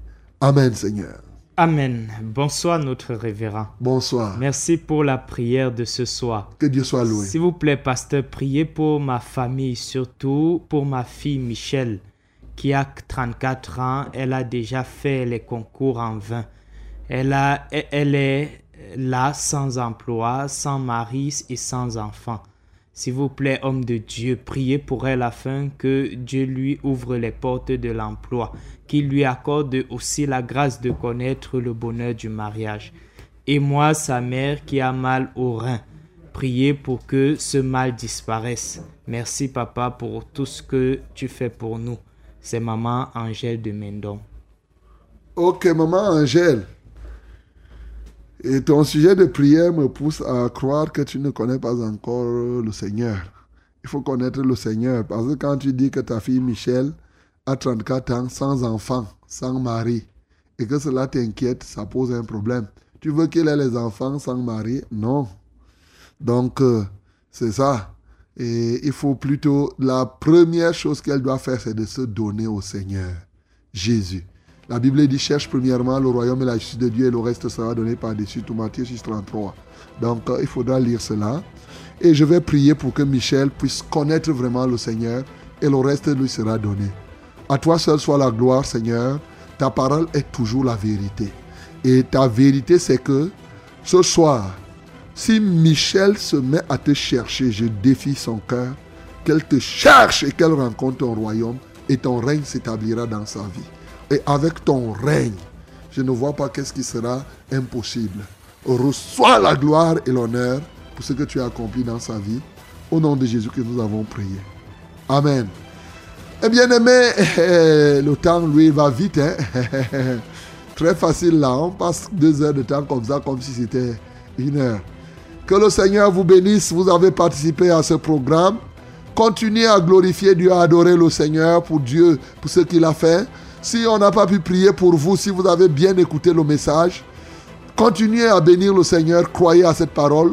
Amen, Seigneur. Amen. Bonsoir, notre révérend. Bonsoir. Merci pour la prière de ce soir. Que Dieu soit loué. S'il vous plaît, pasteur, priez pour ma famille, surtout pour ma fille Michelle, qui a 34 ans. Elle a déjà fait les concours en vain. Elle, a, elle est là sans emploi, sans mari et sans enfant. S'il vous plaît, homme de Dieu, priez pour elle afin que Dieu lui ouvre les portes de l'emploi, qu'il lui accorde aussi la grâce de connaître le bonheur du mariage. Et moi, sa mère qui a mal au rein, priez pour que ce mal disparaisse. Merci papa pour tout ce que tu fais pour nous. C'est maman Angèle de Mendon. Ok, maman Angèle. Et ton sujet de prière me pousse à croire que tu ne connais pas encore le Seigneur. Il faut connaître le Seigneur. Parce que quand tu dis que ta fille Michel a 34 ans, sans enfant, sans mari, et que cela t'inquiète, ça pose un problème. Tu veux qu'elle ait les enfants sans mari? Non. Donc, euh, c'est ça. Et il faut plutôt, la première chose qu'elle doit faire, c'est de se donner au Seigneur, Jésus. La Bible dit cherche premièrement le royaume et la justice de Dieu et le reste sera donné par-dessus tout. Matthieu 6, 33. Donc euh, il faudra lire cela. Et je vais prier pour que Michel puisse connaître vraiment le Seigneur et le reste lui sera donné. À toi seul soit la gloire, Seigneur. Ta parole est toujours la vérité. Et ta vérité, c'est que ce soir, si Michel se met à te chercher, je défie son cœur, qu'elle te cherche et qu'elle rencontre ton royaume et ton règne s'établira dans sa vie. Et avec ton règne, je ne vois pas qu'est-ce qui sera impossible. Reçois la gloire et l'honneur pour ce que tu as accompli dans sa vie. Au nom de Jésus que nous avons prié. Amen. Eh bien aimé, le temps lui va vite. hein. Très facile là. On passe deux heures de temps comme ça, comme si c'était une heure. Que le Seigneur vous bénisse. Vous avez participé à ce programme. Continuez à glorifier Dieu, à adorer le Seigneur pour Dieu, pour ce qu'il a fait. Si on n'a pas pu prier pour vous, si vous avez bien écouté le message, continuez à bénir le Seigneur, croyez à cette parole.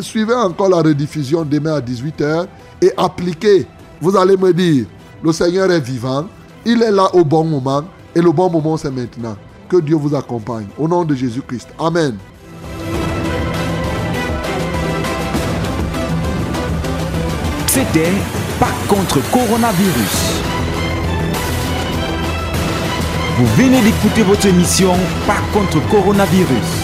Suivez encore la rediffusion demain à 18h et appliquez. Vous allez me dire, le Seigneur est vivant, il est là au bon moment et le bon moment c'est maintenant. Que Dieu vous accompagne. Au nom de Jésus-Christ. Amen. C'était Pas contre coronavirus. Vous venez d'écouter votre émission Pas contre coronavirus.